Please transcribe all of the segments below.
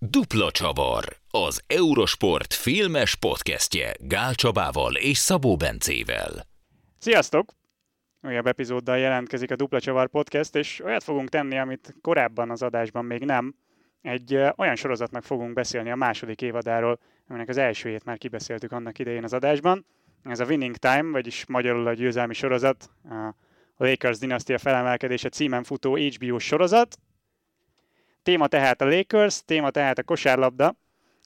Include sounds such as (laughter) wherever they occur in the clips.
Dupla Csavar, az Eurosport filmes podcastje Gál Csabával és Szabó Bencével. Sziasztok! Újabb epizóddal jelentkezik a Dupla Csavar podcast, és olyat fogunk tenni, amit korábban az adásban még nem. Egy olyan sorozatnak fogunk beszélni a második évadáról, aminek az elsőjét már kibeszéltük annak idején az adásban. Ez a Winning Time, vagyis magyarul a győzelmi sorozat, a Lakers dinasztia felemelkedése címen futó HBO sorozat. Téma tehát a Lakers, téma tehát a kosárlabda,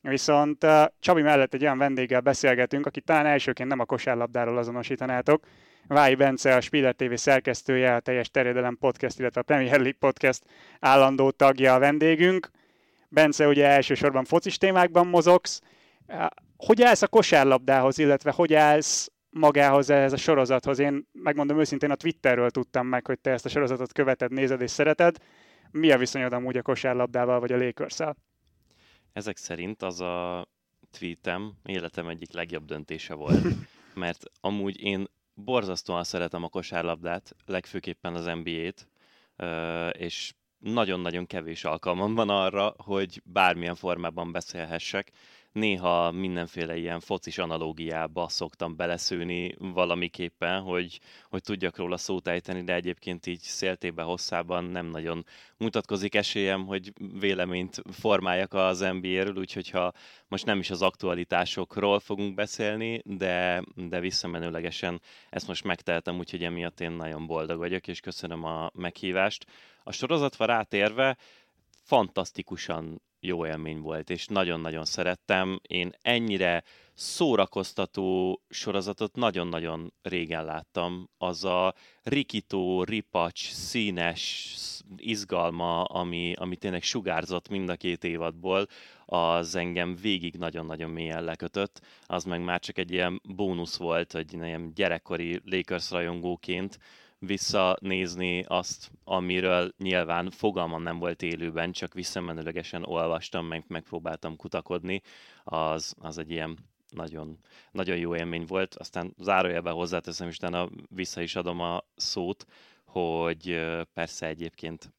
viszont uh, Csabi mellett egy olyan vendéggel beszélgetünk, akit talán elsőként nem a kosárlabdáról azonosítanátok. Váj Bence, a Spiller TV szerkesztője, a Teljes Terjedelem Podcast, illetve a Premier League Podcast állandó tagja a vendégünk. Bence, ugye elsősorban focis témákban mozogsz. Uh, Hogy állsz a kosárlabdához, illetve hogy állsz magához ehhez a sorozathoz? Én megmondom őszintén, a Twitterről tudtam meg, hogy te ezt a sorozatot követed, nézed és szereted. Mi a viszonyod amúgy a kosárlabdával vagy a lakers? Ezek szerint az a tweetem életem egyik legjobb döntése volt, (laughs) mert amúgy én borzasztóan szeretem a kosárlabdát, legfőképpen az NBA-t, és nagyon-nagyon kevés alkalmam van arra, hogy bármilyen formában beszélhessek. Néha mindenféle ilyen focis analógiába szoktam beleszőni valamiképpen, hogy, hogy tudjak róla szót ejteni, de egyébként így széltébe hosszában nem nagyon mutatkozik esélyem, hogy véleményt formáljak az NBA-ről, úgyhogy ha most nem is az aktualitásokról fogunk beszélni, de, de visszamenőlegesen ezt most megtehetem, úgyhogy emiatt én nagyon boldog vagyok, és köszönöm a meghívást. A sorozatva rátérve, fantasztikusan jó élmény volt, és nagyon-nagyon szerettem. Én ennyire szórakoztató sorozatot nagyon-nagyon régen láttam. Az a rikító, ripacs, színes izgalma, ami, ami tényleg sugárzott mind a két évadból, az engem végig nagyon-nagyon mélyen lekötött. Az meg már csak egy ilyen bónusz volt, hogy ilyen gyerekkori Lakers rajongóként visszanézni azt, amiről nyilván fogalmam nem volt élőben, csak visszamenőlegesen olvastam, meg megpróbáltam kutakodni, az, az egy ilyen nagyon, nagyon jó élmény volt. Aztán zárójelben hozzáteszem, és utána vissza is adom a szót, hogy persze egyébként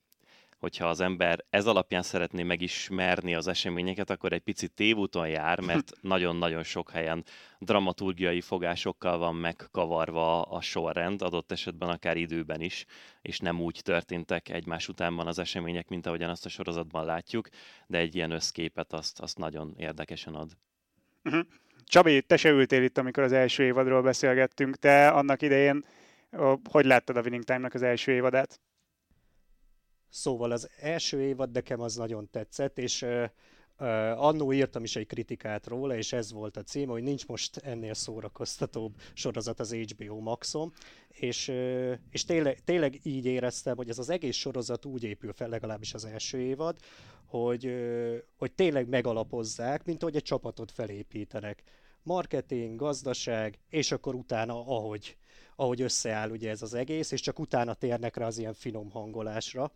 hogyha az ember ez alapján szeretné megismerni az eseményeket, akkor egy picit tévúton jár, mert nagyon-nagyon sok helyen dramaturgiai fogásokkal van megkavarva a sorrend, adott esetben akár időben is, és nem úgy történtek egymás utánban az események, mint ahogyan azt a sorozatban látjuk, de egy ilyen összképet azt, azt nagyon érdekesen ad. Uh-huh. Csabi, te se ültél itt, amikor az első évadról beszélgettünk. Te annak idején hogy láttad a Winning Time-nak az első évadát? Szóval az első évad nekem az nagyon tetszett, és uh, uh, annó írtam is egy kritikát róla, és ez volt a cím, hogy nincs most ennél szórakoztatóbb sorozat az HBO Maxon, és, uh, és tényleg, tényleg így éreztem, hogy ez az egész sorozat úgy épül fel, legalábbis az első évad, hogy, uh, hogy tényleg megalapozzák, mint ahogy egy csapatot felépítenek. Marketing, gazdaság, és akkor utána, ahogy, ahogy összeáll ugye ez az egész, és csak utána térnek rá az ilyen finom hangolásra.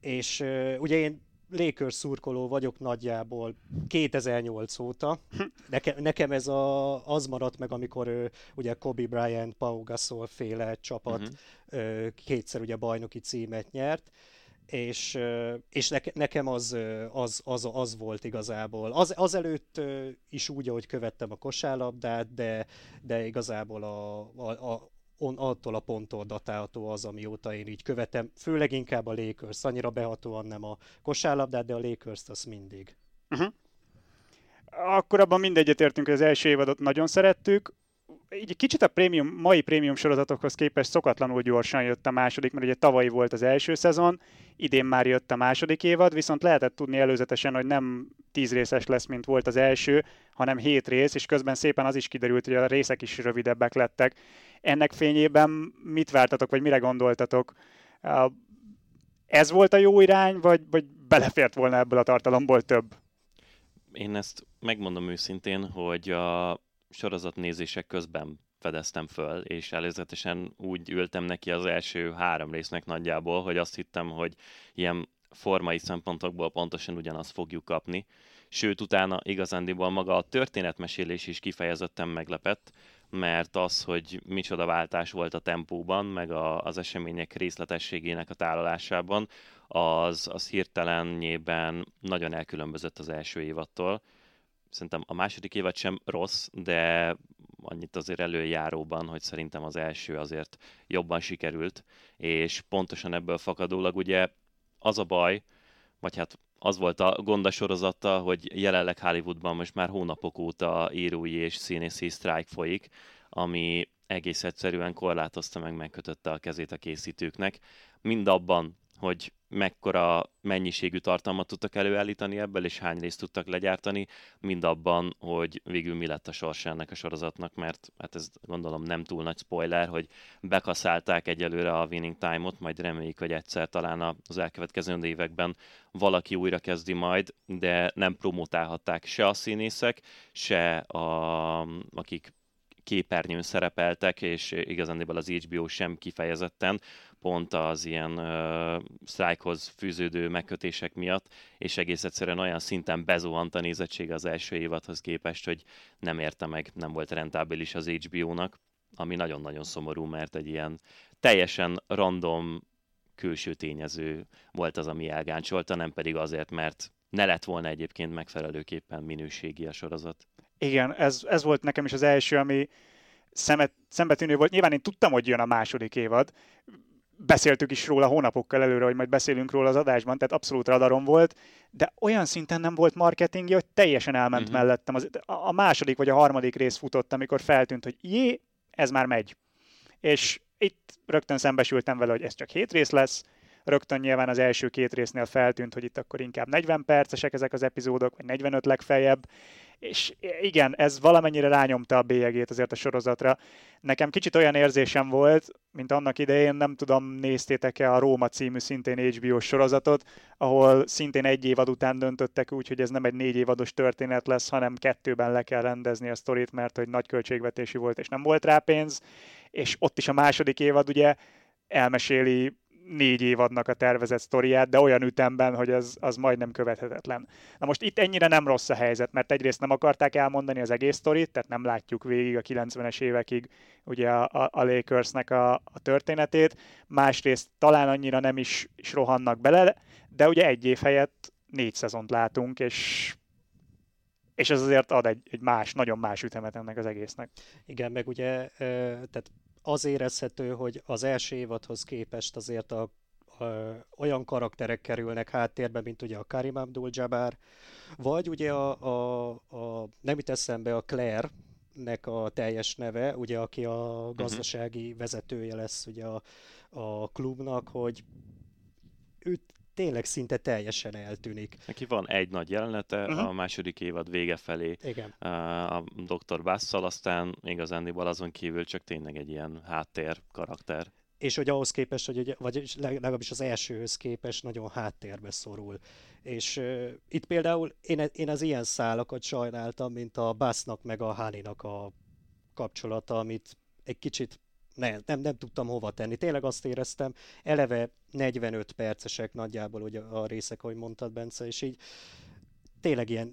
És ugye én Lakers szurkoló vagyok nagyjából 2008 óta. Nekem, nekem ez a, az maradt meg, amikor ő, ugye Kobe Bryant, Pau Gasol féle csapat uh-huh. kétszer ugye bajnoki címet nyert és, és neke, nekem az, az, az, az volt igazából. Az, azelőtt is úgy, ahogy követtem a kosárlabdát, de, de igazából a, a, a, on, attól a ponttól datálható az, amióta én így követem, főleg inkább a Lakers, annyira behatóan nem a kosárlabdát, de a Lakers-t azt mindig. Uh-huh. Akkor abban mindegyet értünk, hogy az első évadot nagyon szerettük, így kicsit a prémium, mai prémium sorozatokhoz képest szokatlanul gyorsan jött a második, mert ugye tavalyi volt az első szezon, idén már jött a második évad, viszont lehetett tudni előzetesen, hogy nem tíz részes lesz, mint volt az első, hanem hét rész, és közben szépen az is kiderült, hogy a részek is rövidebbek lettek. Ennek fényében mit vártatok, vagy mire gondoltatok? Ez volt a jó irány, vagy, vagy belefért volna ebből a tartalomból több? Én ezt megmondom őszintén, hogy a sorozatnézések közben fedeztem föl, és előzetesen úgy ültem neki az első három résznek nagyjából, hogy azt hittem, hogy ilyen formai szempontokból pontosan ugyanazt fogjuk kapni. Sőt, utána igazándiból maga a történetmesélés is kifejezetten meglepett, mert az, hogy micsoda váltás volt a tempóban, meg a, az események részletességének a tálalásában, az, az hirtelennyében nagyon elkülönbözött az első évattól. Szerintem a második évad sem rossz, de annyit azért előjáróban, hogy szerintem az első azért jobban sikerült, és pontosan ebből fakadólag ugye az a baj, vagy hát az volt a gond a hogy jelenleg Hollywoodban most már hónapok óta írói és színészi sztrájk folyik, ami egész egyszerűen korlátozta meg, megkötötte a kezét a készítőknek. Mind abban, hogy mekkora mennyiségű tartalmat tudtak előállítani ebből, és hány részt tudtak legyártani, mind abban, hogy végül mi lett a sorsa ennek a sorozatnak, mert hát ez gondolom nem túl nagy spoiler, hogy bekaszálták egyelőre a winning time-ot, majd reméljük, hogy egyszer talán az elkövetkező években valaki újra kezdi majd, de nem promotálhatták se a színészek, se a, akik képernyőn szerepeltek, és igazándiból az HBO sem kifejezetten, pont az ilyen uh, sztrájkhoz fűződő megkötések miatt, és egész egyszerűen olyan szinten bezuhant a nézettség az első évadhoz képest, hogy nem érte meg, nem volt rentábilis az HBO-nak, ami nagyon-nagyon szomorú, mert egy ilyen teljesen random külső tényező volt az, ami elgáncsolta, nem pedig azért, mert ne lett volna egyébként megfelelőképpen minőségi a sorozat. Igen, ez, ez volt nekem is az első, ami szemet, szembetűnő volt. Nyilván én tudtam, hogy jön a második évad, beszéltük is róla hónapokkal előre, hogy majd beszélünk róla az adásban, tehát abszolút radarom volt, de olyan szinten nem volt marketingje, hogy teljesen elment uh-huh. mellettem. Az, a második vagy a harmadik rész futott, amikor feltűnt, hogy jé, ez már megy. És itt rögtön szembesültem vele, hogy ez csak hét rész lesz, rögtön nyilván az első két résznél feltűnt, hogy itt akkor inkább 40 percesek ezek az epizódok, vagy 45 legfeljebb, és igen, ez valamennyire rányomta a bélyegét azért a sorozatra. Nekem kicsit olyan érzésem volt, mint annak idején, nem tudom, néztétek-e a Róma című szintén HBO sorozatot, ahol szintén egy évad után döntöttek úgy, hogy ez nem egy négy évados történet lesz, hanem kettőben le kell rendezni a sztorit, mert hogy nagy költségvetési volt, és nem volt rá pénz, és ott is a második évad ugye elmeséli négy évadnak a tervezett sztoriát, de olyan ütemben, hogy az, az majdnem követhetetlen. Na most itt ennyire nem rossz a helyzet, mert egyrészt nem akarták elmondani az egész sztorit, tehát nem látjuk végig a 90-es évekig ugye a, a, a Lakersnek a, a történetét, másrészt talán annyira nem is, is rohannak bele, de ugye egy év helyett négy szezont látunk, és és ez azért ad egy, egy más, nagyon más ütemet ennek az egésznek. Igen, meg ugye, tehát az érezhető, hogy az első évadhoz képest azért a, a, olyan karakterek kerülnek háttérbe, mint ugye a Karim Abdul-Jabbar, vagy ugye a, a, a nem jut eszembe a Claire, nek a teljes neve, ugye aki a mhm. gazdasági vezetője lesz ugye a, a klubnak, hogy őt tényleg szinte teljesen eltűnik. Neki van egy nagy jelenete, uh-huh. a második évad vége felé Igen. a Dr. Basszal, aztán igazándiból azon kívül csak tényleg egy ilyen háttér karakter. És hogy ahhoz képest, hogy, vagy legalábbis az elsőhöz képest nagyon háttérbe szorul. És uh, itt például én, én az ilyen szálakat sajnáltam, mint a Bassnak meg a Háninak a kapcsolata, amit egy kicsit nem, nem, nem tudtam hova tenni. Tényleg azt éreztem, eleve 45 percesek nagyjából ugye a részek, ahogy mondtad, Bence, és így tényleg ilyen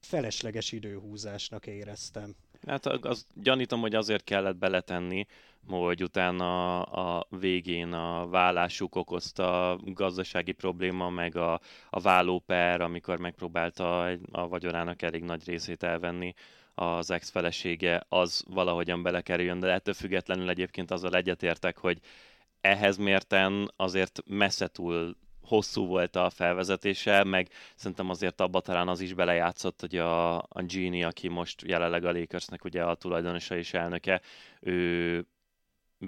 felesleges időhúzásnak éreztem. Hát az, gyanítom, hogy azért kellett beletenni, hogy utána a végén a vállásuk okozta gazdasági probléma, meg a, a vállóper, amikor megpróbálta a vagyonának elég nagy részét elvenni, az ex-felesége, az valahogyan belekerüljön, de ettől függetlenül egyébként azzal egyetértek, hogy ehhez mérten azért messze túl hosszú volt a felvezetése, meg szerintem azért abba talán az is belejátszott, hogy a, a Genie, aki most jelenleg a Lakersnek ugye a tulajdonosa és elnöke, ő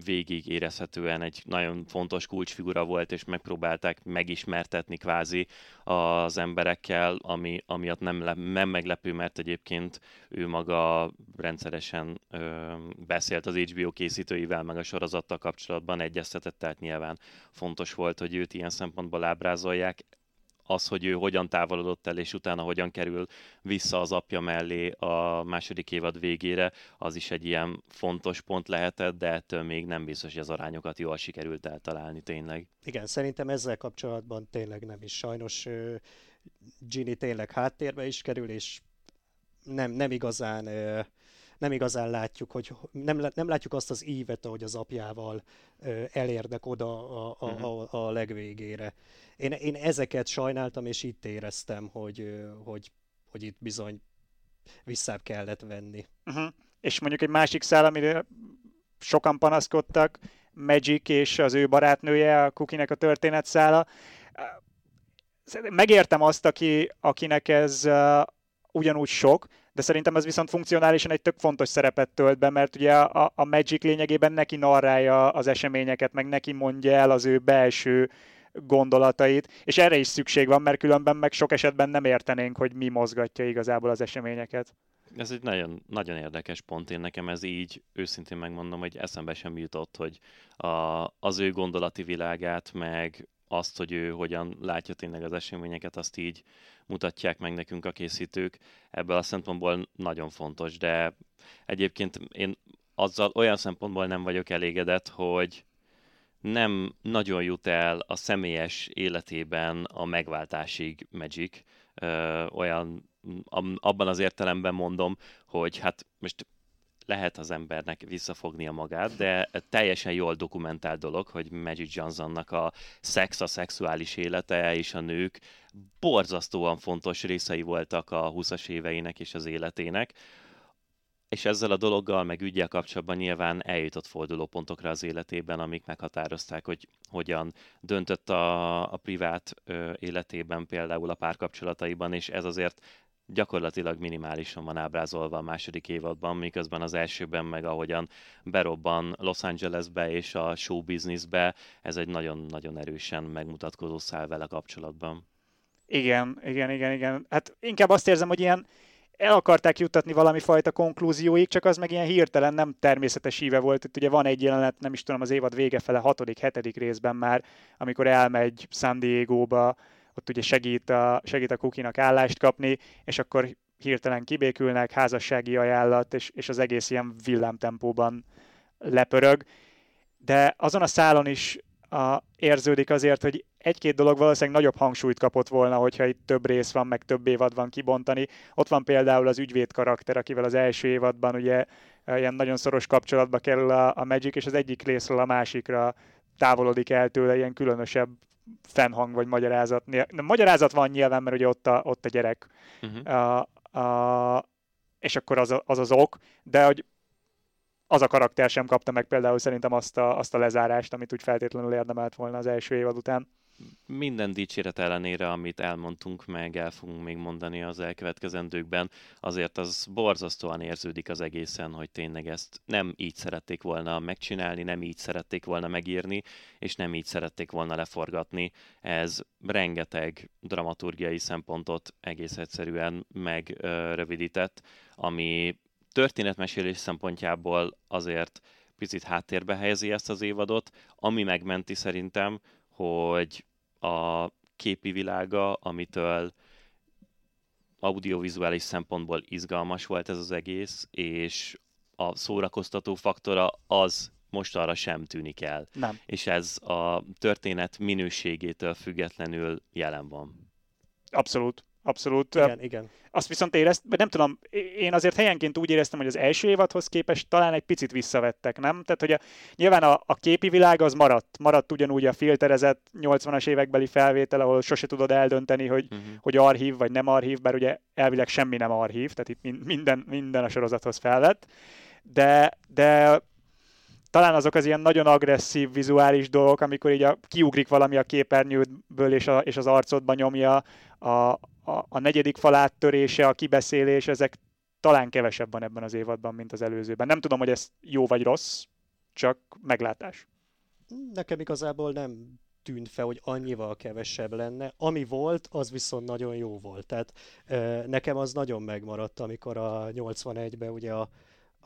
végig érezhetően egy nagyon fontos kulcsfigura volt, és megpróbálták megismertetni kvázi az emberekkel, ami, amiatt nem, le, nem meglepő, mert egyébként ő maga rendszeresen ö, beszélt az HBO készítőivel, meg a sorozattal kapcsolatban egyeztetett, tehát nyilván fontos volt, hogy őt ilyen szempontból ábrázolják az, hogy ő hogyan távolodott el, és utána hogyan kerül vissza az apja mellé a második évad végére, az is egy ilyen fontos pont lehetett, de ettől még nem biztos, hogy az arányokat jól sikerült eltalálni tényleg. Igen, szerintem ezzel kapcsolatban tényleg nem is. Sajnos Ginny tényleg háttérbe is kerül, és nem, nem igazán nem igazán látjuk, hogy nem, nem látjuk azt az ívet, ahogy az apjával elérnek oda a, a, mhm. a, a legvégére. Én, én ezeket sajnáltam, és itt éreztem, hogy, hogy, hogy itt bizony visszább kellett venni. Uh-huh. És mondjuk egy másik szál, amire sokan panaszkodtak, Magic és az ő barátnője, a Kukinek a történetszála. Megértem azt, aki, akinek ez uh, ugyanúgy sok, de szerintem ez viszont funkcionálisan egy tök fontos szerepet tölt be, mert ugye a, a Magic lényegében neki narrálja az eseményeket, meg neki mondja el az ő belső gondolatait, és erre is szükség van, mert különben meg sok esetben nem értenénk, hogy mi mozgatja igazából az eseményeket. Ez egy nagyon, nagyon érdekes pont, én nekem ez így őszintén megmondom, hogy eszembe sem jutott, hogy a, az ő gondolati világát, meg azt, hogy ő hogyan látja tényleg az eseményeket, azt így mutatják meg nekünk a készítők. Ebből a szempontból nagyon fontos, de egyébként én azzal olyan szempontból nem vagyok elégedett, hogy nem nagyon jut el a személyes életében a megváltásig Magic, ö, olyan abban az értelemben mondom, hogy hát most lehet az embernek visszafognia magát, de teljesen jól dokumentált dolog, hogy Magic Johnsonnak a szex, a szexuális élete és a nők borzasztóan fontos részei voltak a 20-as éveinek és az életének, és ezzel a dologgal, meg ügyel kapcsolatban nyilván eljutott fordulópontokra az életében, amik meghatározták, hogy hogyan döntött a, a privát ö, életében, például a párkapcsolataiban, és ez azért gyakorlatilag minimálisan van ábrázolva a második évadban, miközben az elsőben meg ahogyan berobban Los Angelesbe és a show businessbe, ez egy nagyon-nagyon erősen megmutatkozó szál vele kapcsolatban. Igen, igen, igen, igen. Hát inkább azt érzem, hogy ilyen el akarták juttatni valami fajta konklúzióig, csak az meg ilyen hirtelen nem természetes íve volt. Itt ugye van egy jelenet, nem is tudom, az évad vége fele, hatodik, hetedik részben már, amikor elmegy San Diego-ba, ott ugye segít a, segít a kukinak állást kapni, és akkor hirtelen kibékülnek, házassági ajánlat, és, és az egész ilyen villámtempóban lepörög. De azon a szálon is a, érződik azért, hogy egy-két dolog valószínűleg nagyobb hangsúlyt kapott volna, hogyha itt több rész van, meg több évad van kibontani. Ott van például az ügyvéd karakter, akivel az első évadban ugye ilyen nagyon szoros kapcsolatba kerül a, a Magic, és az egyik részről a másikra távolodik el tőle ilyen különösebb fennhang vagy magyarázat. De magyarázat van nyilván, mert ugye ott a, ott a gyerek. Uh-huh. A, a, és akkor az, a, az az ok, de hogy az a karakter sem kapta meg például szerintem azt a, azt a lezárást, amit úgy feltétlenül érdemelt volna az első évad után. Minden dicséret ellenére, amit elmondtunk, meg el fogunk még mondani az elkövetkezendőkben, azért az borzasztóan érződik az egészen, hogy tényleg ezt nem így szerették volna megcsinálni, nem így szerették volna megírni, és nem így szerették volna leforgatni. Ez rengeteg dramaturgiai szempontot egész egyszerűen megrövidített, ami történetmesélés szempontjából azért picit háttérbe helyezi ezt az évadot, ami megmenti szerintem, hogy a képi világa, amitől audiovizuális szempontból izgalmas volt ez az egész, és a szórakoztató faktora az most arra sem tűnik el. Nem. És ez a történet minőségétől függetlenül jelen van. Abszolút. Abszolút. Igen, igen. Azt viszont éreztem, nem tudom, én azért helyenként úgy éreztem, hogy az első évadhoz képest talán egy picit visszavettek, nem? Tehát, hogy a, nyilván a, a képi világ az maradt, maradt ugyanúgy a filterezett 80-as évekbeli felvétel, ahol sose tudod eldönteni, hogy, uh-huh. hogy archív vagy nem archív, bár ugye elvileg semmi nem archív, tehát itt minden, minden a sorozathoz felvett, de, de talán azok az ilyen nagyon agresszív vizuális dolgok, amikor így a, kiugrik valami a képernyődből és, a, és az arcodba nyomja a, a, a negyedik fal áttörése, a kibeszélés, ezek talán kevesebb van ebben az évadban, mint az előzőben. Nem tudom, hogy ez jó vagy rossz, csak meglátás. Nekem igazából nem tűnt fel, hogy annyival kevesebb lenne. Ami volt, az viszont nagyon jó volt. Tehát nekem az nagyon megmaradt, amikor a 81-ben ugye a,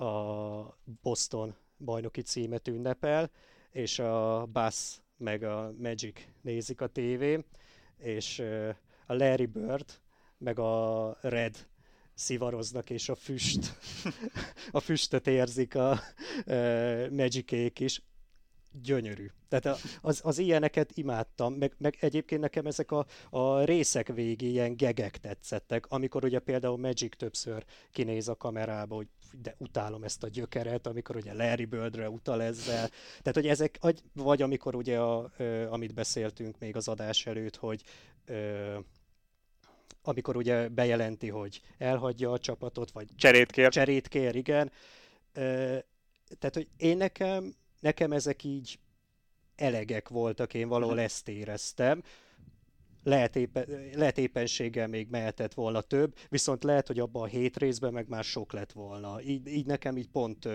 a Boston bajnoki címet ünnepel, és a Bass meg a Magic nézik a tévén, és a Larry Bird, meg a Red szivaroznak, és a füst, (laughs) a füstöt érzik a e, Magic is. Gyönyörű. Tehát az, az ilyeneket imádtam, meg, meg egyébként nekem ezek a, a részek végé ilyen gegek tetszettek, amikor ugye például Magic többször kinéz a kamerába, hogy de utálom ezt a gyökeret, amikor ugye Larry Birdre utal ezzel. Tehát, hogy ezek, vagy amikor ugye, a, amit beszéltünk még az adás előtt, hogy amikor ugye bejelenti, hogy elhagyja a csapatot, vagy cserét kér. Cserét kér, igen. Tehát, hogy én nekem, nekem ezek így elegek voltak, én valahol mhm. ezt éreztem. Lehet, éppen, lehet éppenséggel még mehetett volna több, viszont lehet, hogy abban a hét részben meg már sok lett volna. Így, így nekem így pont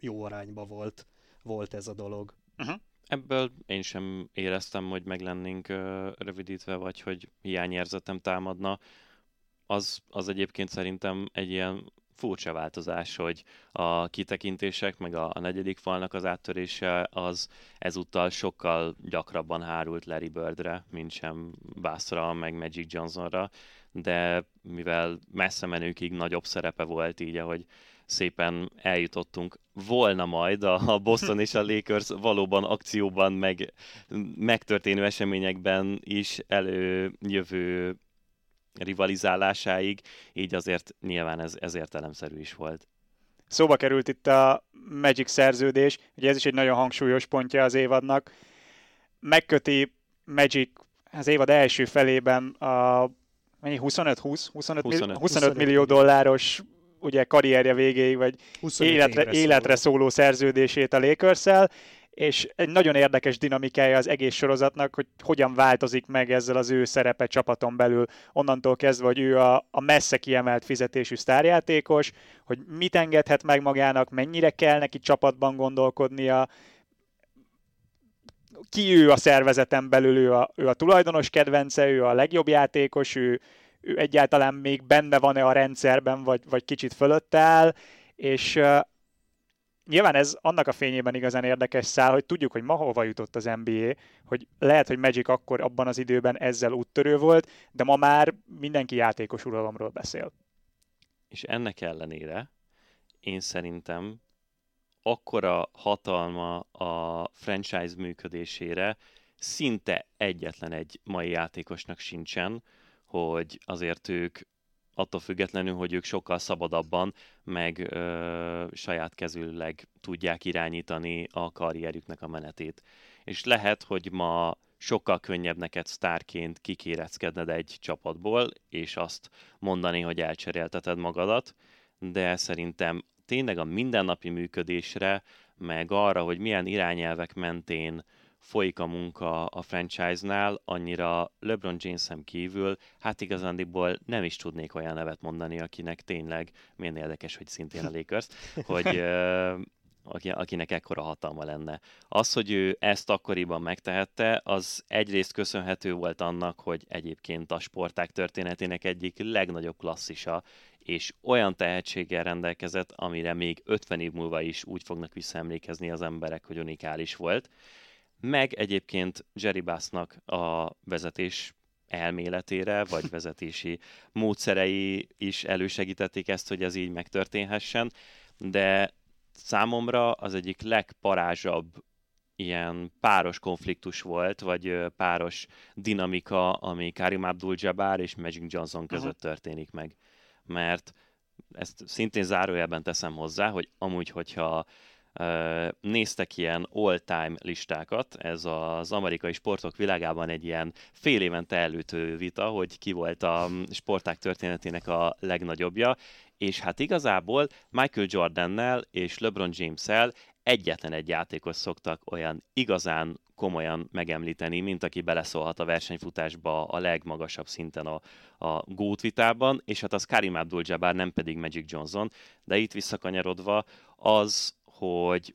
jó arányba volt, volt ez a dolog. Uh-huh. Ebből én sem éreztem, hogy meg lennénk rövidítve, vagy hogy hiányérzetem támadna. Az, az egyébként szerintem egy ilyen furcsa változás, hogy a kitekintések, meg a, a negyedik falnak az áttörése az ezúttal sokkal gyakrabban hárult Larry Birdre, mint sem Bassra, meg Magic Johnsonra, de mivel messze menőkig nagyobb szerepe volt így, ahogy szépen eljutottunk volna majd a Boston és a Lakers valóban akcióban, meg megtörténő eseményekben is előjövő rivalizálásáig, így azért nyilván ez, ez értelemszerű is volt. Szóba került itt a Magic szerződés, ugye ez is egy nagyon hangsúlyos pontja az évadnak. Megköti Magic az évad első felében a 25-20, 25, 25, 25, 25 millió dolláros ugye karrierje végéig, vagy életre, életre szóló szerződését a lakers és egy nagyon érdekes dinamikája az egész sorozatnak, hogy hogyan változik meg ezzel az ő szerepe csapaton belül, onnantól kezdve, hogy ő a, a messze kiemelt fizetésű sztárjátékos, hogy mit engedhet meg magának, mennyire kell neki csapatban gondolkodnia, ki ő a szervezeten belül, ő a, ő a tulajdonos kedvence, ő a legjobb játékos, ő, ő egyáltalán még benne van-e a rendszerben, vagy, vagy kicsit fölött áll, és nyilván ez annak a fényében igazán érdekes szál, hogy tudjuk, hogy ma hova jutott az NBA, hogy lehet, hogy Magic akkor abban az időben ezzel úttörő volt, de ma már mindenki játékos uralomról beszél. És ennek ellenére én szerintem akkora hatalma a franchise működésére szinte egyetlen egy mai játékosnak sincsen, hogy azért ők attól függetlenül, hogy ők sokkal szabadabban, meg ö, saját kezűleg tudják irányítani a karrierjüknek a menetét. És lehet, hogy ma sokkal könnyebb neked sztárként kikéreckedned egy csapatból, és azt mondani, hogy elcserélteted magadat, de szerintem tényleg a mindennapi működésre, meg arra, hogy milyen irányelvek mentén folyik a munka a franchise-nál, annyira LeBron James-en kívül, hát igazándiból nem is tudnék olyan nevet mondani, akinek tényleg, milyen érdekes, hogy szintén a Lakers, (laughs) hogy aki, akinek ekkora hatalma lenne. Az, hogy ő ezt akkoriban megtehette, az egyrészt köszönhető volt annak, hogy egyébként a sporták történetének egyik legnagyobb klasszisa, és olyan tehetséggel rendelkezett, amire még 50 év múlva is úgy fognak visszaemlékezni az emberek, hogy unikális volt meg egyébként Jerry Bassnak a vezetés elméletére, vagy vezetési módszerei is elősegítették ezt, hogy ez így megtörténhessen, de számomra az egyik legparázsabb ilyen páros konfliktus volt, vagy páros dinamika, ami Karim Abdul-Jabbar és Magic Johnson között uh-huh. történik meg. Mert ezt szintén zárójelben teszem hozzá, hogy amúgy, hogyha néztek ilyen all-time listákat, ez az amerikai sportok világában egy ilyen fél évente előtő vita, hogy ki volt a sporták történetének a legnagyobbja, és hát igazából Michael Jordannel és LeBron James-el egyetlen egy játékos szoktak olyan igazán komolyan megemlíteni, mint aki beleszólhat a versenyfutásba a legmagasabb szinten a, a GOAT vitában, és hát az Karim Abdul-Jabbar, nem pedig Magic Johnson, de itt visszakanyarodva az hogy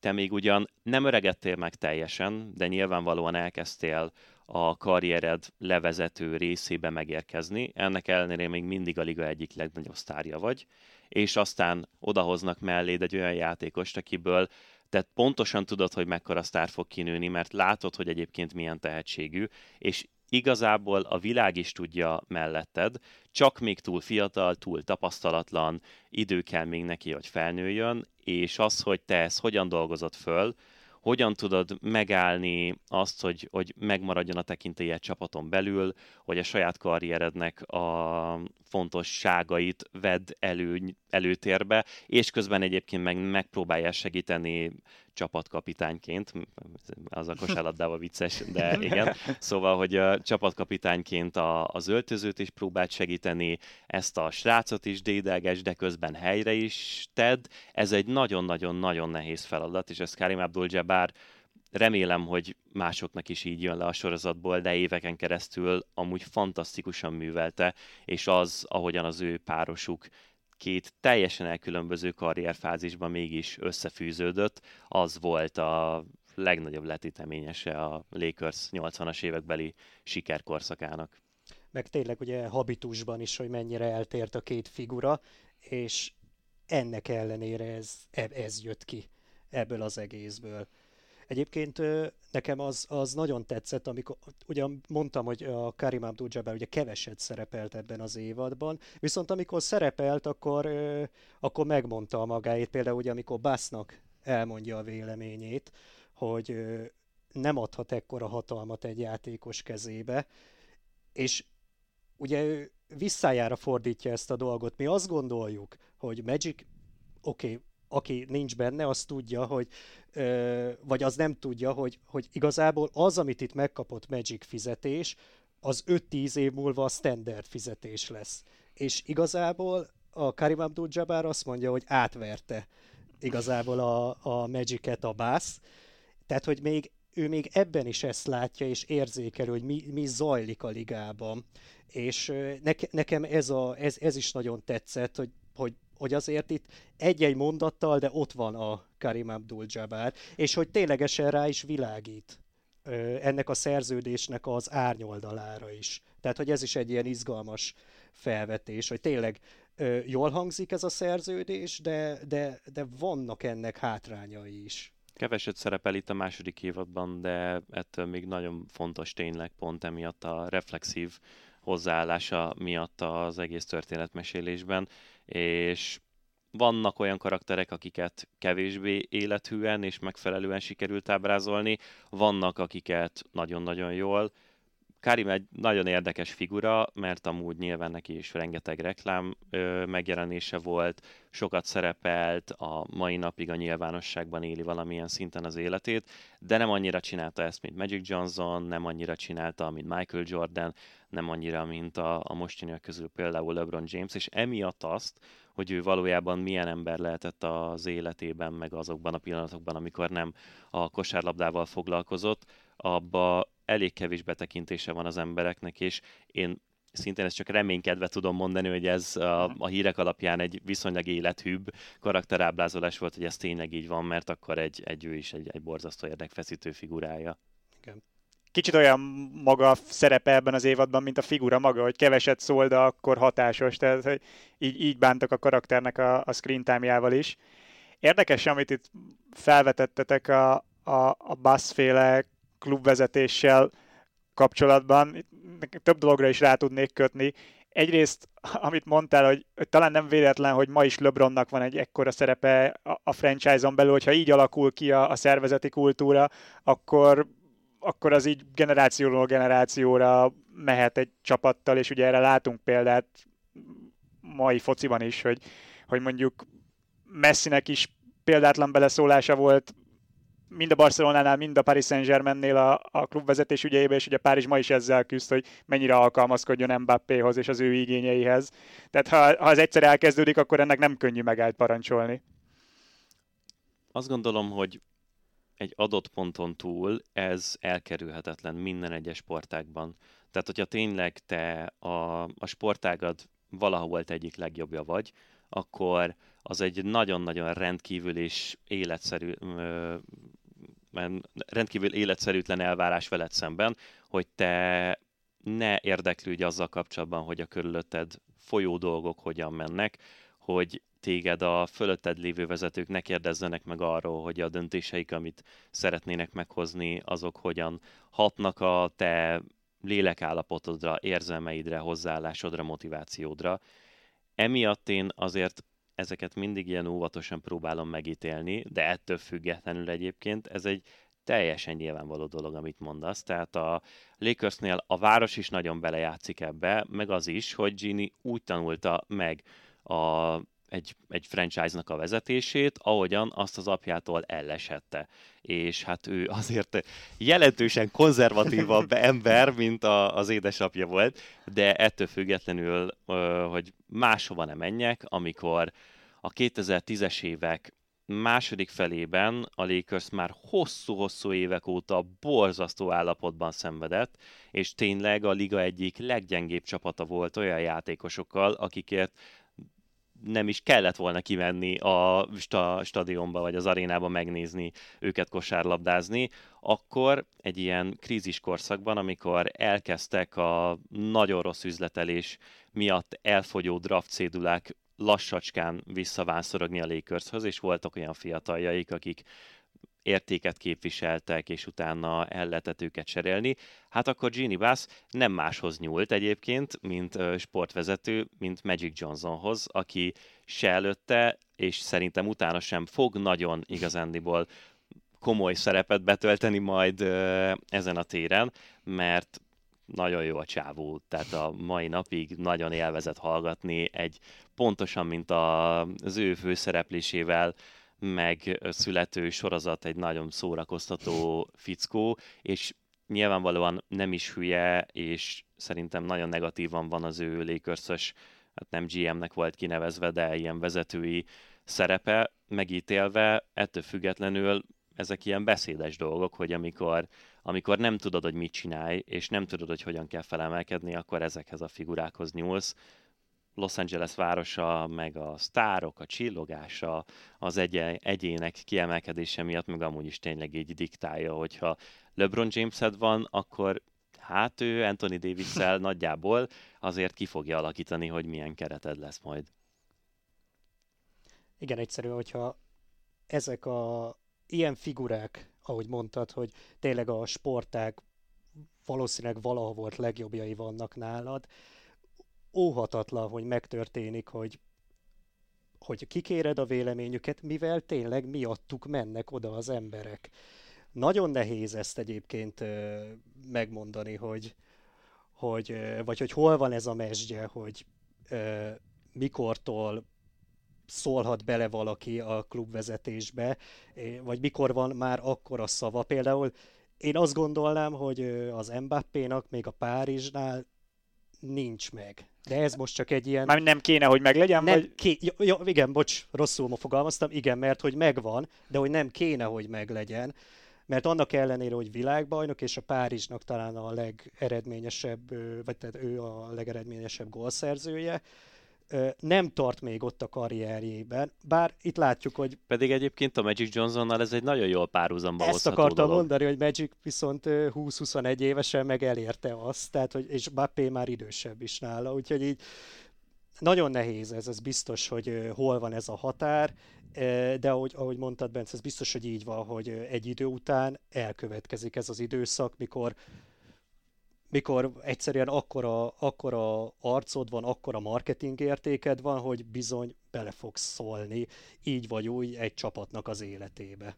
te még ugyan nem öregedtél meg teljesen, de nyilvánvalóan elkezdtél a karriered levezető részébe megérkezni, ennek ellenére még mindig a liga egyik legnagyobb sztárja vagy, és aztán odahoznak melléd egy olyan játékost, akiből te pontosan tudod, hogy mekkora sztár fog kinőni, mert látod, hogy egyébként milyen tehetségű, és igazából a világ is tudja melletted, csak még túl fiatal, túl tapasztalatlan, idő kell még neki, hogy felnőjön, és az, hogy te ezt hogyan dolgozod föl, hogyan tudod megállni azt, hogy, hogy megmaradjon a tekintélye csapaton belül, hogy a saját karrierednek a fontosságait vedd elő, előtérbe, és közben egyébként meg megpróbálja segíteni csapatkapitányként, az a kosárlabdával vicces, de (laughs) igen. Szóval, hogy a csapatkapitányként a, az öltözőt is próbált segíteni, ezt a srácot is dédelges, de közben helyre is tedd. Ez egy nagyon-nagyon-nagyon nehéz feladat, és ez Karim Abdul-Jabbar remélem, hogy másoknak is így jön le a sorozatból, de éveken keresztül amúgy fantasztikusan művelte, és az, ahogyan az ő párosuk két teljesen elkülönböző karrierfázisban mégis összefűződött, az volt a legnagyobb letiteményese a Lakers 80-as évekbeli sikerkorszakának. Meg tényleg ugye habitusban is, hogy mennyire eltért a két figura, és ennek ellenére ez, ez jött ki ebből az egészből. Egyébként nekem az, az nagyon tetszett, amikor, ugye mondtam, hogy a Karim Abdul-Jabbar ugye keveset szerepelt ebben az évadban, viszont amikor szerepelt, akkor, akkor megmondta a magáét, például ugye amikor Bassnak elmondja a véleményét, hogy nem adhat ekkora hatalmat egy játékos kezébe, és ugye ő visszájára fordítja ezt a dolgot. Mi azt gondoljuk, hogy Magic, oké, okay, aki nincs benne, az tudja, hogy, vagy az nem tudja, hogy, hogy igazából az, amit itt megkapott Magic fizetés, az 5-10 év múlva a standard fizetés lesz. És igazából a Karim Abdul-Jabbar azt mondja, hogy átverte igazából a, a Magic-et a Bass, tehát hogy még ő még ebben is ezt látja, és érzékel, hogy mi, mi zajlik a ligában. És neke, nekem ez, a, ez, ez is nagyon tetszett, hogy, hogy hogy azért itt egy-egy mondattal, de ott van a Karim Abdul-Jabbar, és hogy ténylegesen rá is világít ennek a szerződésnek az árnyoldalára is. Tehát, hogy ez is egy ilyen izgalmas felvetés, hogy tényleg jól hangzik ez a szerződés, de, de, de vannak ennek hátrányai is. Keveset szerepel itt a második évadban, de ettől még nagyon fontos tényleg pont emiatt a reflexív hozzáállása miatt az egész történetmesélésben, és vannak olyan karakterek, akiket kevésbé élethűen és megfelelően sikerült ábrázolni, vannak, akiket nagyon-nagyon jól. Karim egy nagyon érdekes figura, mert amúgy nyilván neki is rengeteg reklám ö, megjelenése volt, sokat szerepelt, a mai napig a nyilvánosságban éli valamilyen szinten az életét, de nem annyira csinálta ezt, mint Magic Johnson, nem annyira csinálta, mint Michael Jordan, nem annyira, mint a, a mostaniak közül például LeBron James, és emiatt azt, hogy ő valójában milyen ember lehetett az életében, meg azokban a pillanatokban, amikor nem a kosárlabdával foglalkozott, abba elég kevés betekintése van az embereknek, és én szintén ezt csak reménykedve tudom mondani, hogy ez a, a hírek alapján egy viszonylag élethűbb karakterábrázolás volt, hogy ez tényleg így van, mert akkor egy, egy ő is egy, egy borzasztó érdekfeszítő figurája. Igen kicsit olyan maga szerepe ebben az évadban, mint a figura maga, hogy keveset szól, de akkor hatásos. Tehát hogy így, így bántak a karakternek a, a screen time-jával is. Érdekes, amit itt felvetettetek a, a, a Bass-féle klubvezetéssel kapcsolatban. Több dologra is rá tudnék kötni. Egyrészt, amit mondtál, hogy, hogy talán nem véletlen, hogy ma is LeBronnak van egy ekkora szerepe a, a franchise-on belül, hogyha így alakul ki a, a szervezeti kultúra, akkor akkor az így generációról generációra mehet egy csapattal, és ugye erre látunk példát mai fociban is, hogy, hogy mondjuk Messinek is példátlan beleszólása volt mind a Barcelonánál, mind a Paris Saint-Germainnél a, a klubvezetés ügyeibe, és ugye Párizs ma is ezzel küzd, hogy mennyire alkalmazkodjon Mbappéhoz és az ő igényeihez. Tehát ha, ha ez egyszer elkezdődik, akkor ennek nem könnyű megállt parancsolni. Azt gondolom, hogy egy adott ponton túl ez elkerülhetetlen minden egyes sportágban. Tehát, hogyha tényleg te a, a sportágad valahol volt egyik legjobbja vagy, akkor az egy nagyon-nagyon rendkívül és életszerű, rendkívül életszerűtlen elvárás veled szemben, hogy te ne érdeklődj azzal kapcsolatban, hogy a körülötted folyó dolgok hogyan mennek, hogy téged a fölötted lévő vezetők ne kérdezzenek meg arról, hogy a döntéseik, amit szeretnének meghozni, azok hogyan hatnak a te lélekállapotodra, érzelmeidre, hozzáállásodra, motivációdra. Emiatt én azért ezeket mindig ilyen óvatosan próbálom megítélni, de ettől függetlenül egyébként ez egy teljesen nyilvánvaló dolog, amit mondasz. Tehát a Lakersnél a város is nagyon belejátszik ebbe, meg az is, hogy Gini úgy tanulta meg a egy, egy franchise-nak a vezetését, ahogyan azt az apjától ellesette. És hát ő azért jelentősen konzervatívabb (laughs) ember, mint a, az édesapja volt, de ettől függetlenül, hogy máshova nem menjek, amikor a 2010-es évek második felében a Lakers már hosszú-hosszú évek óta borzasztó állapotban szenvedett, és tényleg a liga egyik leggyengébb csapata volt olyan játékosokkal, akikért nem is kellett volna kimenni a sta- stadionba vagy az arénába megnézni őket kosárlabdázni, akkor egy ilyen krízis korszakban, amikor elkezdtek a nagyon rossz üzletelés miatt elfogyó draft cédulák lassacskán visszavánszorogni a Lakershoz, és voltak olyan fiataljaik, akik értéket képviseltek, és utána el lehetett őket cserélni, hát akkor Genie Bass nem máshoz nyúlt egyébként, mint sportvezető, mint Magic Johnsonhoz, aki se előtte, és szerintem utána sem fog nagyon igazándiból komoly szerepet betölteni majd ezen a téren, mert nagyon jó a csávó, tehát a mai napig nagyon élvezett hallgatni egy pontosan, mint a, az ő főszereplésével megszülető sorozat egy nagyon szórakoztató fickó, és nyilvánvalóan nem is hülye, és szerintem nagyon negatívan van az ő Lakers-ös, hát nem GM-nek volt kinevezve, de ilyen vezetői szerepe megítélve, ettől függetlenül ezek ilyen beszédes dolgok, hogy amikor, amikor nem tudod, hogy mit csinálj, és nem tudod, hogy hogyan kell felemelkedni, akkor ezekhez a figurákhoz nyúlsz. Los Angeles városa, meg a sztárok, a csillogása, az egy- egyének kiemelkedése miatt, meg amúgy is tényleg így diktálja, hogyha LeBron james van, akkor hát ő Anthony davis (laughs) nagyjából azért ki fogja alakítani, hogy milyen kereted lesz majd. Igen, egyszerű, hogyha ezek a ilyen figurák, ahogy mondtad, hogy tényleg a sporták valószínűleg valaha volt legjobbjai vannak nálad, óhatatlan, hogy megtörténik, hogy hogy kikéred a véleményüket, mivel tényleg miattuk mennek oda az emberek. Nagyon nehéz ezt egyébként megmondani, hogy, hogy vagy hogy hol van ez a mesdje, hogy mikortól szólhat bele valaki a klubvezetésbe, vagy mikor van már akkora szava. Például én azt gondolnám, hogy az Mbappé-nak még a Párizsnál nincs meg. De ez most csak egy ilyen... Már nem kéne, hogy meglegyen? Nem, vagy... ké... ja, ja, igen, bocs, rosszul ma fogalmaztam, igen, mert hogy megvan, de hogy nem kéne, hogy meglegyen. Mert annak ellenére, hogy világbajnok, és a Párizsnak talán a legeredményesebb, vagy tehát ő a legeredményesebb gólszerzője, nem tart még ott a karrierjében, bár itt látjuk, hogy... Pedig egyébként a Magic Johnsonnal ez egy nagyon jól párhuzamba Ezt akartam dolog. mondani, hogy Magic viszont 20-21 évesen meg elérte azt, tehát, hogy, és Bappé már idősebb is nála, úgyhogy így nagyon nehéz ez, ez biztos, hogy hol van ez a határ, de ahogy, ahogy mondtad, Bence, ez biztos, hogy így van, hogy egy idő után elkövetkezik ez az időszak, mikor mikor egyszerűen akkora, akkora arcod van, akkora marketing értéked van, hogy bizony bele fogsz szólni, így vagy úgy, egy csapatnak az életébe.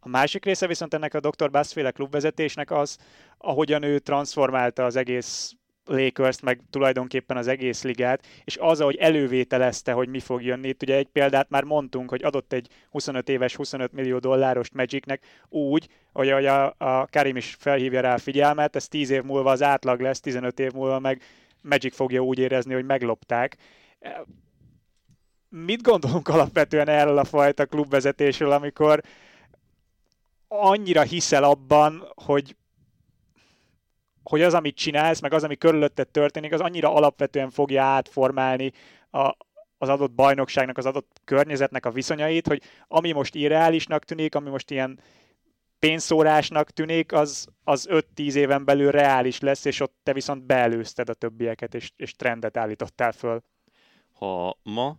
A másik része viszont ennek a Dr. Bass klubvezetésnek az, ahogyan ő transformálta az egész lakers meg tulajdonképpen az egész ligát, és az, ahogy elővételezte, hogy mi fog jönni. Itt ugye egy példát már mondtunk, hogy adott egy 25 éves, 25 millió dolláros Magicnek úgy, hogy a, a Karim is felhívja rá a figyelmet, ez 10 év múlva az átlag lesz, 15 év múlva meg Magic fogja úgy érezni, hogy meglopták. Mit gondolunk alapvetően erről a fajta klubvezetésről, amikor annyira hiszel abban, hogy hogy az, amit csinálsz, meg az, ami körülötted történik, az annyira alapvetően fogja átformálni a, az adott bajnokságnak, az adott környezetnek a viszonyait, hogy ami most irreálisnak tűnik, ami most ilyen pénzszórásnak tűnik, az, az 5-10 éven belül reális lesz, és ott te viszont beelőzted a többieket, és, és trendet állítottál föl. Ha ma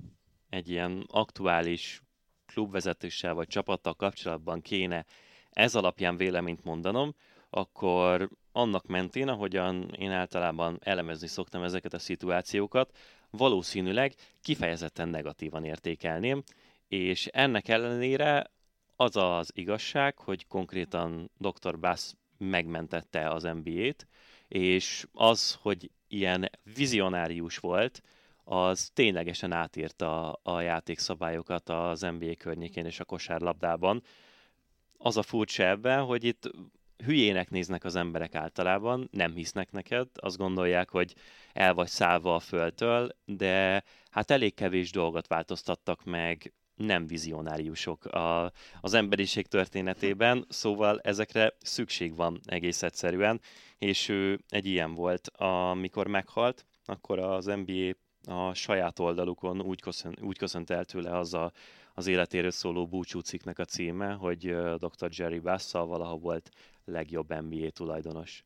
egy ilyen aktuális klubvezetéssel vagy csapattal kapcsolatban kéne ez alapján véleményt mondanom, akkor annak mentén, ahogyan én általában elemezni szoktam ezeket a szituációkat, valószínűleg kifejezetten negatívan értékelném, és ennek ellenére az az igazság, hogy konkrétan Dr. Bass megmentette az NBA-t, és az, hogy ilyen vizionárius volt, az ténylegesen átírta a játékszabályokat az NBA környékén és a kosárlabdában. Az a furcsa ebben, hogy itt hülyének néznek az emberek általában, nem hisznek neked, azt gondolják, hogy el vagy szállva a földtől, de hát elég kevés dolgot változtattak meg nem vizionáriusok a, az emberiség történetében, szóval ezekre szükség van egész egyszerűen, és ő egy ilyen volt, amikor meghalt, akkor az NBA a saját oldalukon úgy, köszön, úgy köszönt el tőle az a, az életéről szóló búcsúciknek a címe, hogy Dr. Jerry Bassal valaha volt legjobb NBA tulajdonos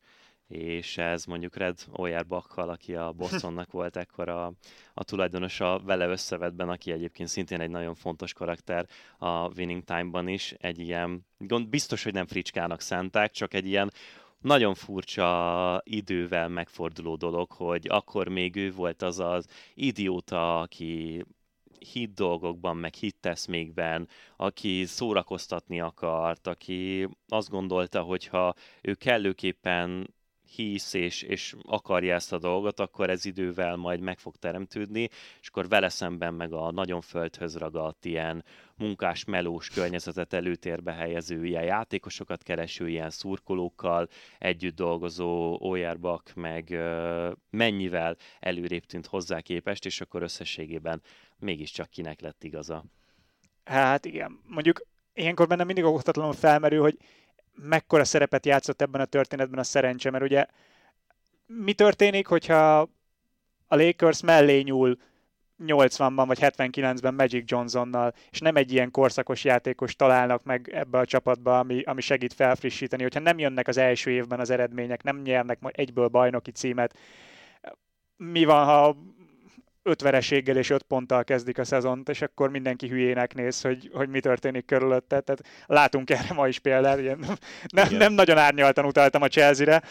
és ez mondjuk Red Auerbach-kal, aki a (laughs) Bostonnak volt ekkor a, a tulajdonosa vele összevetben, aki egyébként szintén egy nagyon fontos karakter a Winning Time-ban is, egy ilyen, biztos, hogy nem fricskának szánták, csak egy ilyen nagyon furcsa idővel megforduló dolog, hogy akkor még ő volt az az idióta, aki hit dolgokban, meg hit teszmékben, aki szórakoztatni akart, aki azt gondolta, hogy ha ő kellőképpen hisz és, és akarja ezt a dolgot, akkor ez idővel majd meg fog teremtődni, és akkor vele szemben meg a nagyon földhöz ragadt ilyen munkás, melós környezetet előtérbe helyező ilyen játékosokat kereső, ilyen szurkolókkal együtt dolgozó Ójárbak meg mennyivel előrébb tűnt hozzá képest, és akkor összességében mégiscsak kinek lett igaza. Hát igen, mondjuk ilyenkor bennem mindig oktatlanul felmerül, hogy mekkora szerepet játszott ebben a történetben a szerencse, mert ugye mi történik, hogyha a Lakers mellé nyúl 80-ban vagy 79-ben Magic Johnsonnal, és nem egy ilyen korszakos játékos találnak meg ebbe a csapatba, ami, ami segít felfrissíteni, hogyha nem jönnek az első évben az eredmények, nem nyernek egyből bajnoki címet, mi van, ha öt vereséggel és öt ponttal kezdik a szezont, és akkor mindenki hülyének néz, hogy, hogy mi történik körülötte. Tehát látunk erre ma is példát, ilyen, nem, nem nagyon árnyaltan utaltam a Chelsea-re.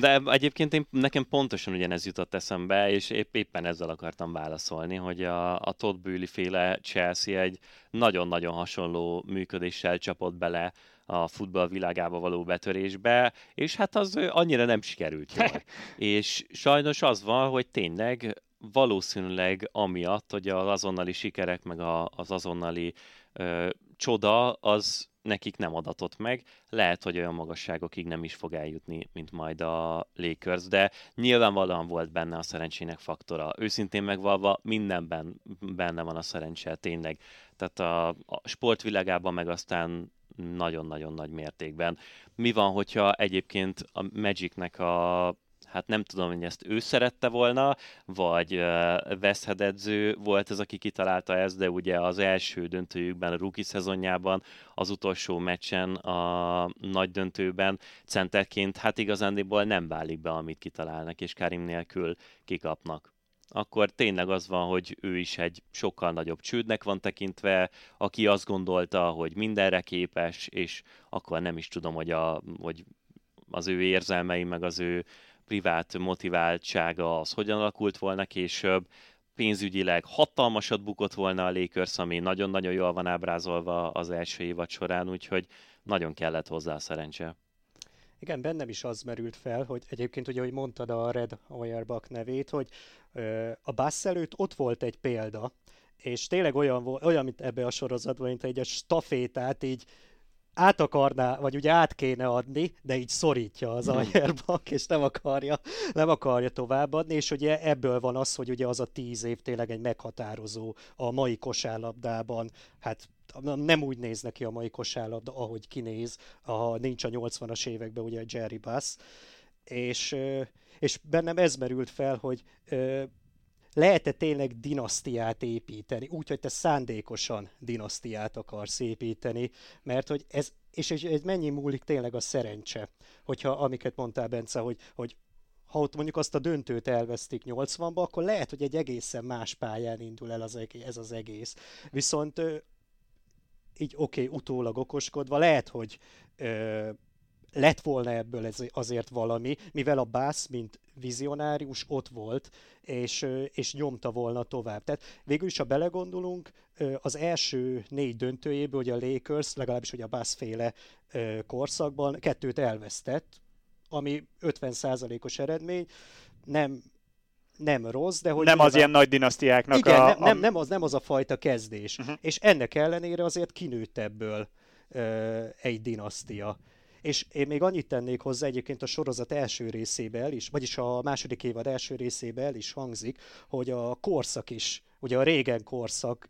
De egyébként én, nekem pontosan ugyanez jutott eszembe, és épp, éppen ezzel akartam válaszolni, hogy a, a Todd Bűli féle Chelsea egy nagyon-nagyon hasonló működéssel csapott bele a futball világába való betörésbe, és hát az annyira nem sikerült jól. (laughs) és sajnos az van, hogy tényleg valószínűleg amiatt, hogy az azonnali sikerek, meg a, az azonnali ö, csoda, az nekik nem adatott meg. Lehet, hogy olyan magasságokig nem is fog eljutni, mint majd a Lakers, de nyilvánvalóan volt benne a szerencsének faktora. Őszintén megvalva mindenben benne van a szerencse, tényleg. Tehát a, a sportvilágában meg aztán nagyon-nagyon nagy mértékben. Mi van, hogyha egyébként a Magicnek a hát nem tudom, hogy ezt ő szerette volna, vagy uh, edző volt az, aki kitalálta ezt, de ugye az első döntőjükben, a rookie szezonjában, az utolsó meccsen, a nagy döntőben centerként, hát igazándiból nem válik be, amit kitalálnak, és Karim nélkül kikapnak. Akkor tényleg az van, hogy ő is egy sokkal nagyobb csődnek van tekintve, aki azt gondolta, hogy mindenre képes, és akkor nem is tudom, hogy, a, hogy az ő érzelmei, meg az ő privát motiváltsága az hogyan alakult volna később, pénzügyileg hatalmasat bukott volna a Lakers, ami nagyon-nagyon jól van ábrázolva az első évad során, úgyhogy nagyon kellett hozzá a szerencse. Igen, bennem is az merült fel, hogy egyébként ugye, hogy mondtad a Red Auerbach nevét, hogy ö, a Bass előtt ott volt egy példa, és tényleg olyan, olyan mint ebbe a sorozatban, mint egy stafétát így át akarná, vagy ugye át kéne adni, de így szorítja az Ayerbak, és nem akarja, nem akarja továbbadni, és ugye ebből van az, hogy ugye az a tíz év tényleg egy meghatározó a mai kosárlabdában, hát nem úgy néz neki a mai kosárlabda, ahogy kinéz, ha nincs a 80-as években ugye Jerry Bass, és, és bennem ez merült fel, hogy lehet-e tényleg dinasztiát építeni, úgy, hogy te szándékosan dinasztiát akarsz építeni, mert hogy ez, és ez mennyi múlik tényleg a szerencse, hogyha amiket mondtál Bence, hogy, hogy ha ott mondjuk azt a döntőt elvesztik 80-ba, akkor lehet, hogy egy egészen más pályán indul el az ez az egész. Viszont így oké, okay, utólag okoskodva, lehet, hogy ö, lett volna ebből ez azért valami, mivel a Bass, mint vizionárius ott volt, és, és nyomta volna tovább. Tehát végül is, ha belegondolunk, az első négy döntőjéből, hogy a Lakers, legalábbis hogy a Bass féle korszakban kettőt elvesztett, ami 50%-os eredmény, nem nem rossz, de hogy... Nem nyilván... az ilyen nagy dinasztiáknak Igen, a... Nem, nem, nem, az, nem az a fajta kezdés. Uh-huh. És ennek ellenére azért kinőtt ebből ö, egy dinasztia. És én még annyit tennék hozzá egyébként a sorozat első részébe el is, vagyis a második évad első részébe el is hangzik, hogy a korszak is, ugye a régen korszak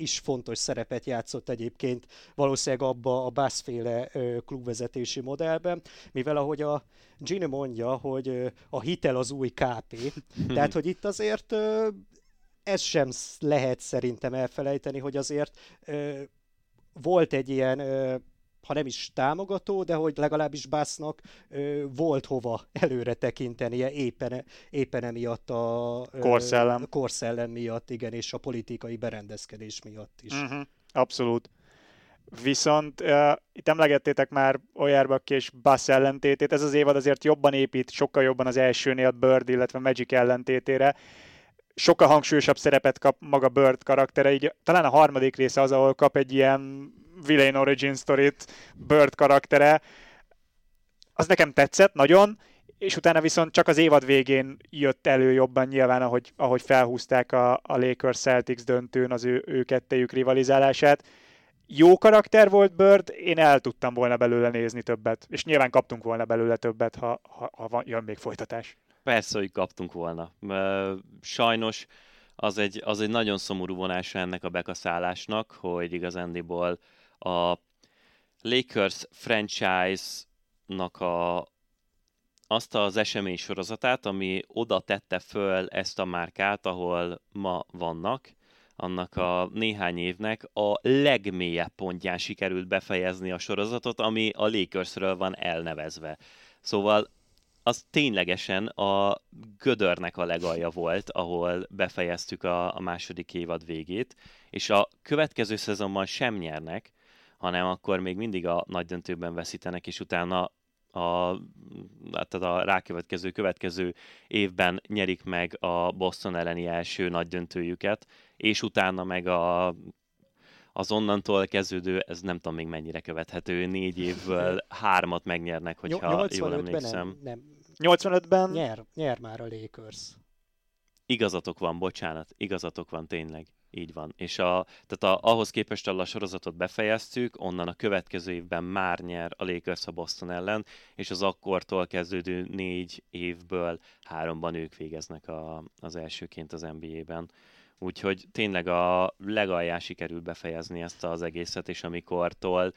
is fontos szerepet játszott egyébként valószínűleg abba a Bassféle klubvezetési modellben, mivel ahogy a Gini mondja, hogy a hitel az új KP, (laughs) tehát hogy itt azért ez sem lehet szerintem elfelejteni, hogy azért volt egy ilyen ha nem is támogató, de hogy legalábbis Básznak volt hova előre tekintenie éppen, éppen emiatt a korszellem. korszellem miatt, igen, és a politikai berendezkedés miatt is. Uh-huh. Abszolút. Viszont uh, itt emlegettétek már Oyerbach és Bass ellentétét, ez az évad azért jobban épít, sokkal jobban az elsőnél Bird, illetve Magic ellentétére. Sokkal hangsúlyosabb szerepet kap maga Bird karaktere, így talán a harmadik része az, ahol kap egy ilyen villain origin story Bird karaktere, az nekem tetszett nagyon, és utána viszont csak az évad végén jött elő jobban nyilván, ahogy, ahogy felhúzták a, a Lakers Celtics döntőn az ő, ő kettejük rivalizálását. Jó karakter volt Bird, én el tudtam volna belőle nézni többet, és nyilván kaptunk volna belőle többet, ha, ha, ha van, jön még folytatás. Persze, hogy kaptunk volna. Sajnos az egy, az egy nagyon szomorú vonása ennek a bekaszálásnak, hogy igazándiból a Lakers franchise-nak a, azt az esemény sorozatát, ami oda tette föl ezt a márkát, ahol ma vannak, annak a néhány évnek a legmélyebb pontján sikerült befejezni a sorozatot, ami a Lakersről van elnevezve. Szóval az ténylegesen a gödörnek a legalja volt, ahol befejeztük a, a második évad végét, és a következő szezonban sem nyernek, hanem akkor még mindig a nagy döntőben veszítenek, és utána a, tehát a rákövetkező, következő évben nyerik meg a Boston elleni első nagy döntőjüket, és utána meg a az onnantól kezdődő, ez nem tudom még mennyire követhető, négy évből hármat megnyernek, hogyha jól emlékszem. Nem, nem. 85-ben? Nyer, nyer már a Lakers. Igazatok van, bocsánat, igazatok van tényleg. Így van. És a, tehát a, ahhoz képest, ahol a sorozatot befejeztük, onnan a következő évben már nyer a Lakers a Boston ellen, és az akkortól kezdődő négy évből háromban ők végeznek a, az elsőként az NBA-ben. Úgyhogy tényleg a legalján sikerült befejezni ezt az egészet, és amikortól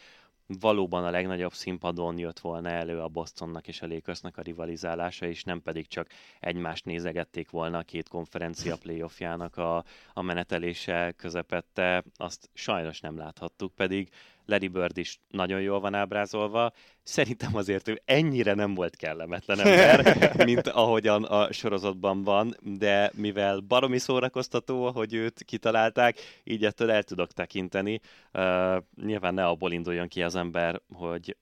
valóban a legnagyobb színpadon jött volna elő a Bostonnak és a Lakersnek a rivalizálása, és nem pedig csak egymást nézegették volna a két konferencia playoffjának a, a menetelése közepette, azt sajnos nem láthattuk, pedig Larry Bird is nagyon jól van ábrázolva. Szerintem azért ő ennyire nem volt kellemetlen ember, (laughs) mint ahogyan a sorozatban van, de mivel baromi szórakoztató, hogy őt kitalálták, így ettől el tudok tekinteni. Uh, nyilván ne abból induljon ki az ember, hogy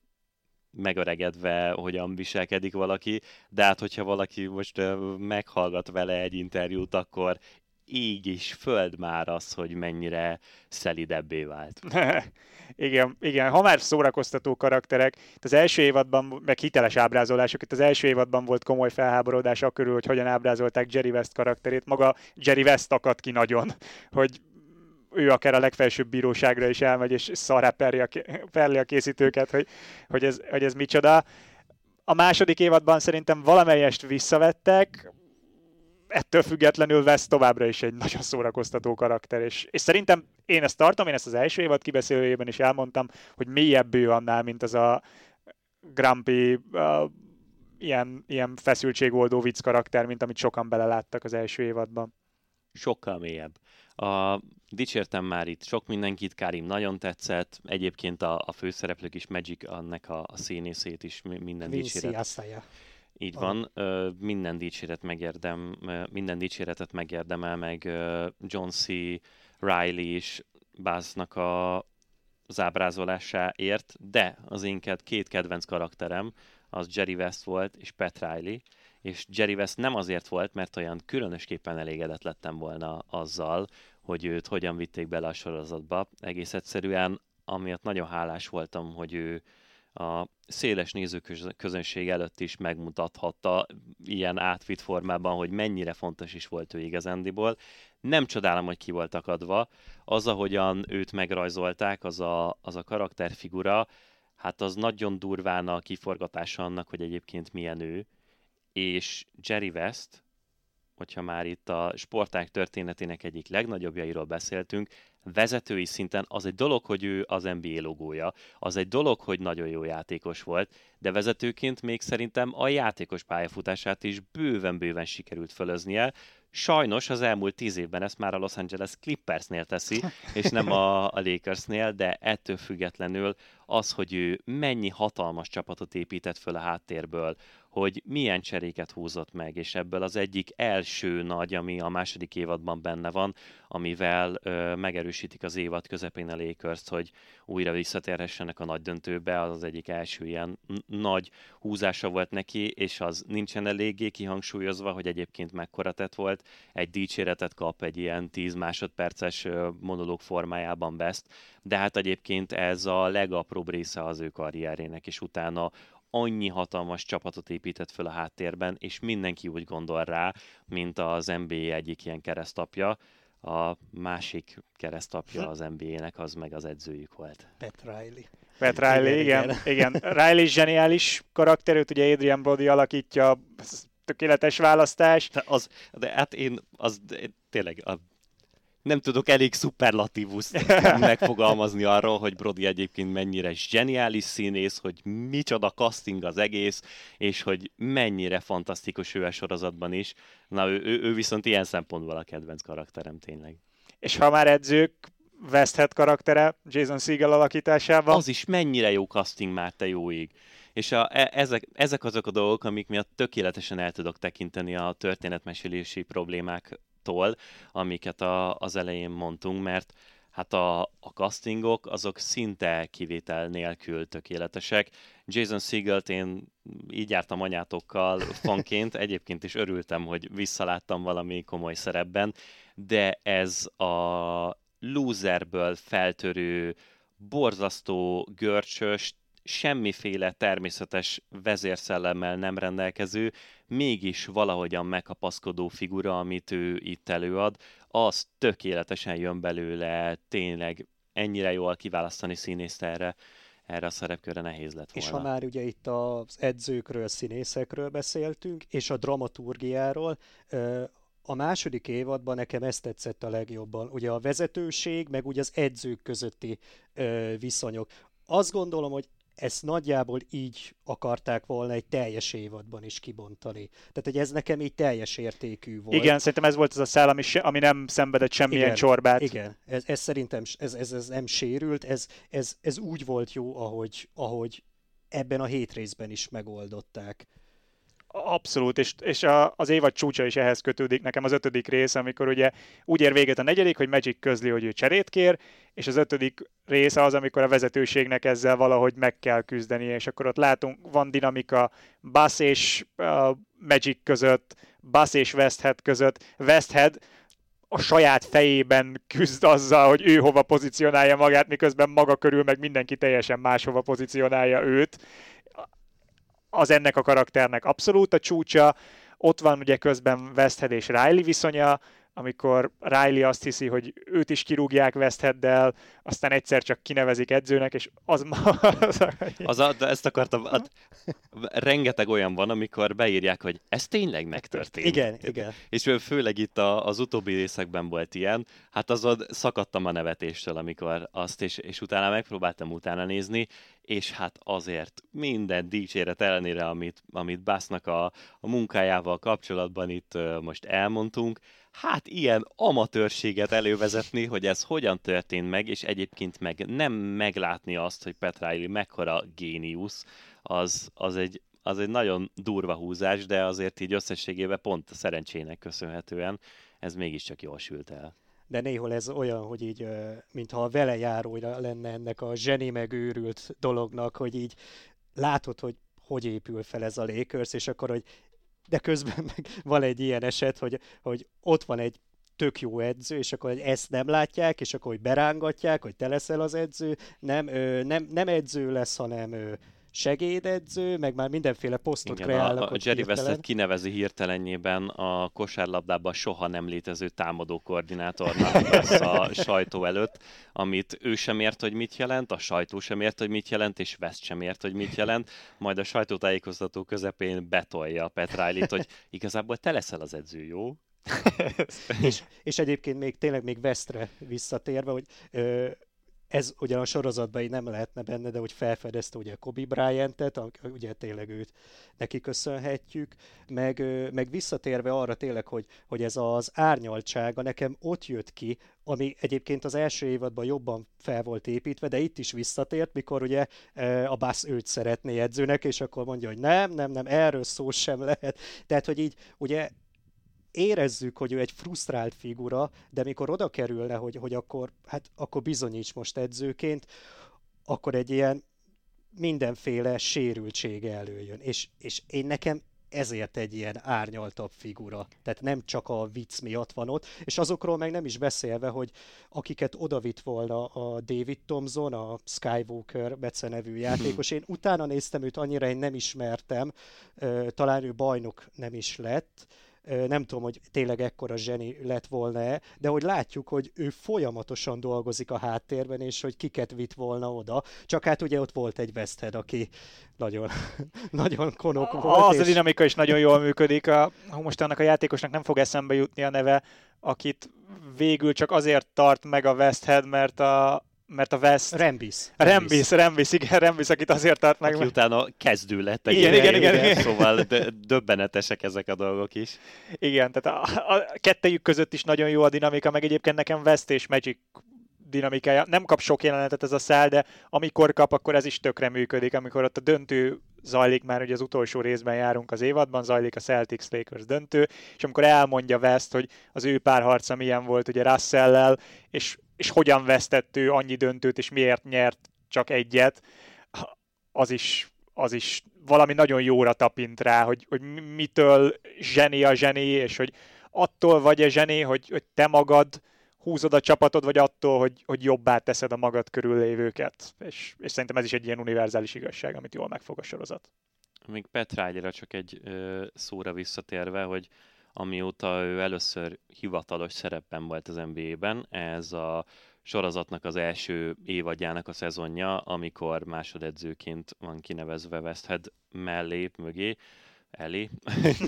megöregedve hogyan viselkedik valaki, de hát hogyha valaki most uh, meghallgat vele egy interjút, akkor így is föld már az, hogy mennyire szelidebbé vált. (laughs) igen, igen, ha már szórakoztató karakterek, itt az első évadban, meg hiteles ábrázolások, itt az első évadban volt komoly felháborodás akkörül, hogy hogyan ábrázolták Jerry West karakterét. Maga Jerry West akadt ki nagyon, hogy ő akár a legfelsőbb bíróságra is elmegy, és szarrá perli a, perli a készítőket, hogy, hogy, ez, hogy ez micsoda. A második évadban szerintem valamelyest visszavettek, ettől függetlenül vesz továbbra is egy nagyon szórakoztató karakter, és, és szerintem én ezt tartom, én ezt az első évad kibeszélőjében is elmondtam, hogy mélyebb ő annál, mint az a Grumpy uh, ilyen, ilyen feszültségoldó vicc karakter, mint amit sokan beleláttak az első évadban. Sokkal mélyebb. A, dicsértem már itt sok mindenkit, Karim nagyon tetszett, egyébként a, a főszereplők is, Magic, annak a, a színészét is minden Vinci dicséret. Asaya. Így van, minden dicséret megérdem, minden dicséretet megérdemel meg John C. Riley is Báznak a az ábrázolásáért, de az én két kedvenc karakterem, az Jerry West volt és Pat Riley, és Jerry West nem azért volt, mert olyan különösképpen elégedett lettem volna azzal, hogy őt hogyan vitték bele a sorozatba. Egész egyszerűen, amiatt nagyon hálás voltam, hogy ő a széles nézőközönség előtt is megmutathatta ilyen átvitt formában, hogy mennyire fontos is volt ő igazándiból. Nem csodálom, hogy ki volt akadva. Az, ahogyan őt megrajzolták, az a, az a karakterfigura, hát az nagyon durván a kiforgatása annak, hogy egyébként milyen ő. És Jerry West, hogyha már itt a sporták történetének egyik legnagyobbjairól beszéltünk, vezetői szinten az egy dolog, hogy ő az NBA logója, az egy dolog, hogy nagyon jó játékos volt, de vezetőként még szerintem a játékos pályafutását is bőven-bőven sikerült fölöznie. Sajnos az elmúlt tíz évben ezt már a Los Angeles Clippersnél teszi, (laughs) és nem a, a Lakersnél, de ettől függetlenül az, hogy ő mennyi hatalmas csapatot épített föl a háttérből, hogy milyen cseréket húzott meg, és ebből az egyik első nagy, ami a második évadban benne van, amivel ö, megerősítik az évad közepén a lakers hogy újra visszatérhessenek a nagy döntőbe, az az egyik első ilyen nagy húzása volt neki, és az nincsen eléggé kihangsúlyozva, hogy egyébként mekkora tett volt. Egy dicséretet kap egy ilyen 10 másodperces monológ formájában Best, de hát egyébként ez a legapróbb része az ő karrierének, és utána annyi hatalmas csapatot épített föl a háttérben, és mindenki úgy gondol rá, mint az NBA egyik ilyen keresztapja. A másik keresztapja az NBA-nek, az meg az edzőjük volt. Pat Riley. Pat Riley, igen, igen. igen. Riley zseniális karakter, őt ugye Adrian Brody alakítja, tökéletes választás. De, az, de hát én, az de, tényleg a nem tudok elég szuperlatívuszt (laughs) megfogalmazni arról, hogy Brody egyébként mennyire zseniális színész, hogy micsoda casting az egész, és hogy mennyire fantasztikus ő a sorozatban is. Na, ő, ő, ő viszont ilyen szempontból a kedvenc karakterem tényleg. És ha már edzők, Westhead karaktere Jason Segel alakításában. Az is mennyire jó casting már, te jó ég. És a, e, ezek, ezek azok a dolgok, amik miatt tökéletesen el tudok tekinteni a történetmesélési problémák tól, amiket a, az elején mondtunk, mert hát a, a castingok azok szinte kivétel nélkül tökéletesek. Jason Segelt én így jártam anyátokkal fanként, egyébként is örültem, hogy visszaláttam valami komoly szerepben, de ez a loserből feltörő, borzasztó, görcsös, semmiféle természetes vezérszellemmel nem rendelkező, mégis valahogyan megkapaszkodó figura, amit ő itt előad, az tökéletesen jön belőle, tényleg ennyire jól kiválasztani színészt erre, erre a szerepkörre nehéz lett volna. És ha már ugye itt az edzőkről, színészekről beszéltünk, és a dramaturgiáról, a második évadban nekem ezt tetszett a legjobban. Ugye a vezetőség, meg ugye az edzők közötti viszonyok. Azt gondolom, hogy ezt nagyjából így akarták volna egy teljes évadban is kibontani. Tehát, hogy ez nekem így teljes értékű volt. Igen, szerintem ez volt az a szál, ami, se, ami nem szenvedett semmilyen igen, csorbát. Igen, ez, ez szerintem ez, ez, ez nem sérült, ez, ez, ez úgy volt jó, ahogy, ahogy ebben a hét részben is megoldották. Abszolút, és, és a, az évad csúcsa is ehhez kötődik nekem az ötödik rész, amikor ugye úgy ér véget a negyedik, hogy Magic közli, hogy ő cserét kér, és az ötödik része az, amikor a vezetőségnek ezzel valahogy meg kell küzdeni, és akkor ott látunk, van dinamika Bass és uh, Magic között, Bass és Westhead között. Westhead a saját fejében küzd azzal, hogy ő hova pozícionálja magát, miközben maga körül meg mindenki teljesen máshova pozícionálja őt az ennek a karakternek abszolút a csúcsa. Ott van ugye közben Westhead és Riley viszonya, amikor Riley azt hiszi, hogy őt is kirúgják Westheaddel, aztán egyszer csak kinevezik edzőnek, és az ma... (laughs) Az, az a, de ezt akartam, hát, rengeteg olyan van, amikor beírják, hogy ez tényleg megtörtént. Igen, igen. És főleg itt a, az utóbbi részekben volt ilyen, hát azon szakadtam a nevetéstől, amikor azt, és, és utána megpróbáltam utána nézni, és hát azért minden dicséret ellenére, amit, amit Básznak a, a munkájával kapcsolatban itt most elmondtunk, hát ilyen amatőrséget elővezetni, hogy ez hogyan történt meg, és egyébként meg nem meglátni azt, hogy Pat Riley mekkora géniusz, az, az, egy, az egy nagyon durva húzás, de azért így összességében pont a szerencsének köszönhetően ez mégiscsak jól sült el. de néhol ez olyan, hogy így, mintha a vele járója lenne ennek a zseni megőrült dolognak, hogy így látod, hogy hogy épül fel ez a Lakers, és akkor, hogy de közben meg (laughs) van egy ilyen eset, hogy, hogy ott van egy tök jó edző, és akkor hogy ezt nem látják, és akkor hogy berángatják, hogy te leszel az edző, nem, ö, nem, nem edző lesz, hanem ö, segédedző, meg már mindenféle posztot Igen, kreálnak. a, a Jerry Westet kinevezi hirtelenjében a kosárlabdában soha nem létező támadó koordinátornak lesz a sajtó előtt, amit ő sem ért, hogy mit jelent, a sajtó sem ért, hogy mit jelent, és West sem ért, hogy mit jelent, majd a sajtótájékoztató közepén betolja Pet riley hogy igazából te leszel az edző, jó? (laughs) és, és egyébként még tényleg még Westre visszatérve, hogy ö, ez ugyan a sorozatban így nem lehetne benne, de hogy felfedezte ugye Kobe Bryant-et, ugye tényleg őt neki köszönhetjük, meg, meg visszatérve arra tényleg, hogy, hogy ez az árnyaltsága nekem ott jött ki, ami egyébként az első évadban jobban fel volt építve, de itt is visszatért, mikor ugye a Bass őt szeretné edzőnek, és akkor mondja, hogy nem, nem, nem, erről szó sem lehet. Tehát, hogy így ugye érezzük, hogy ő egy frusztrált figura, de mikor oda kerülne, hogy, hogy akkor, hát akkor bizonyíts most edzőként, akkor egy ilyen mindenféle sérültsége előjön. És, és én nekem ezért egy ilyen árnyaltabb figura. Tehát nem csak a vicc miatt van ott, és azokról meg nem is beszélve, hogy akiket odavitt volna a David Thompson, a Skywalker Bece nevű játékos, én utána néztem őt, annyira én nem ismertem, talán ő bajnok nem is lett, nem tudom, hogy tényleg ekkora zseni lett volna-e, de hogy látjuk, hogy ő folyamatosan dolgozik a háttérben, és hogy kiket vitt volna oda. Csak hát ugye ott volt egy Westhead, aki nagyon, (laughs) nagyon konok volt. Az és... a dinamika is nagyon jól működik. A, most annak a játékosnak nem fog eszembe jutni a neve, akit végül csak azért tart meg a Westhead, mert a, mert a West... Rembis. Rembis, Rembis, igen, Rembis, akit azért tart meg. Aki utána kezdő lett. Igen, igen, igen, igen, igen. Szóval döbbenetesek ezek a dolgok is. Igen, tehát a, a kettejük között is nagyon jó a dinamika, meg egyébként nekem West és Magic dinamikája. Nem kap sok jelenetet ez a szál, de amikor kap, akkor ez is tökre működik, amikor ott a döntő zajlik már, hogy az utolsó részben járunk az évadban, zajlik a Celtics Lakers döntő, és amikor elmondja West, hogy az ő párharca milyen volt ugye russell és és hogyan vesztett ő annyi döntőt, és miért nyert csak egyet, az is, az is valami nagyon jóra tapint rá, hogy, hogy mitől zseni a zseni, és hogy attól vagy a zseni, hogy, hogy te magad húzod a csapatod, vagy attól, hogy, hogy jobbá teszed a magad körüllévőket. És, és szerintem ez is egy ilyen univerzális igazság, amit jól megfog a sorozat. Még Petrágyra csak egy ö, szóra visszatérve, hogy amióta ő először hivatalos szerepben volt az NBA-ben. Ez a sorozatnak az első évadjának a szezonja, amikor másodedzőként van kinevezve Westhead mellé, mögé, elé,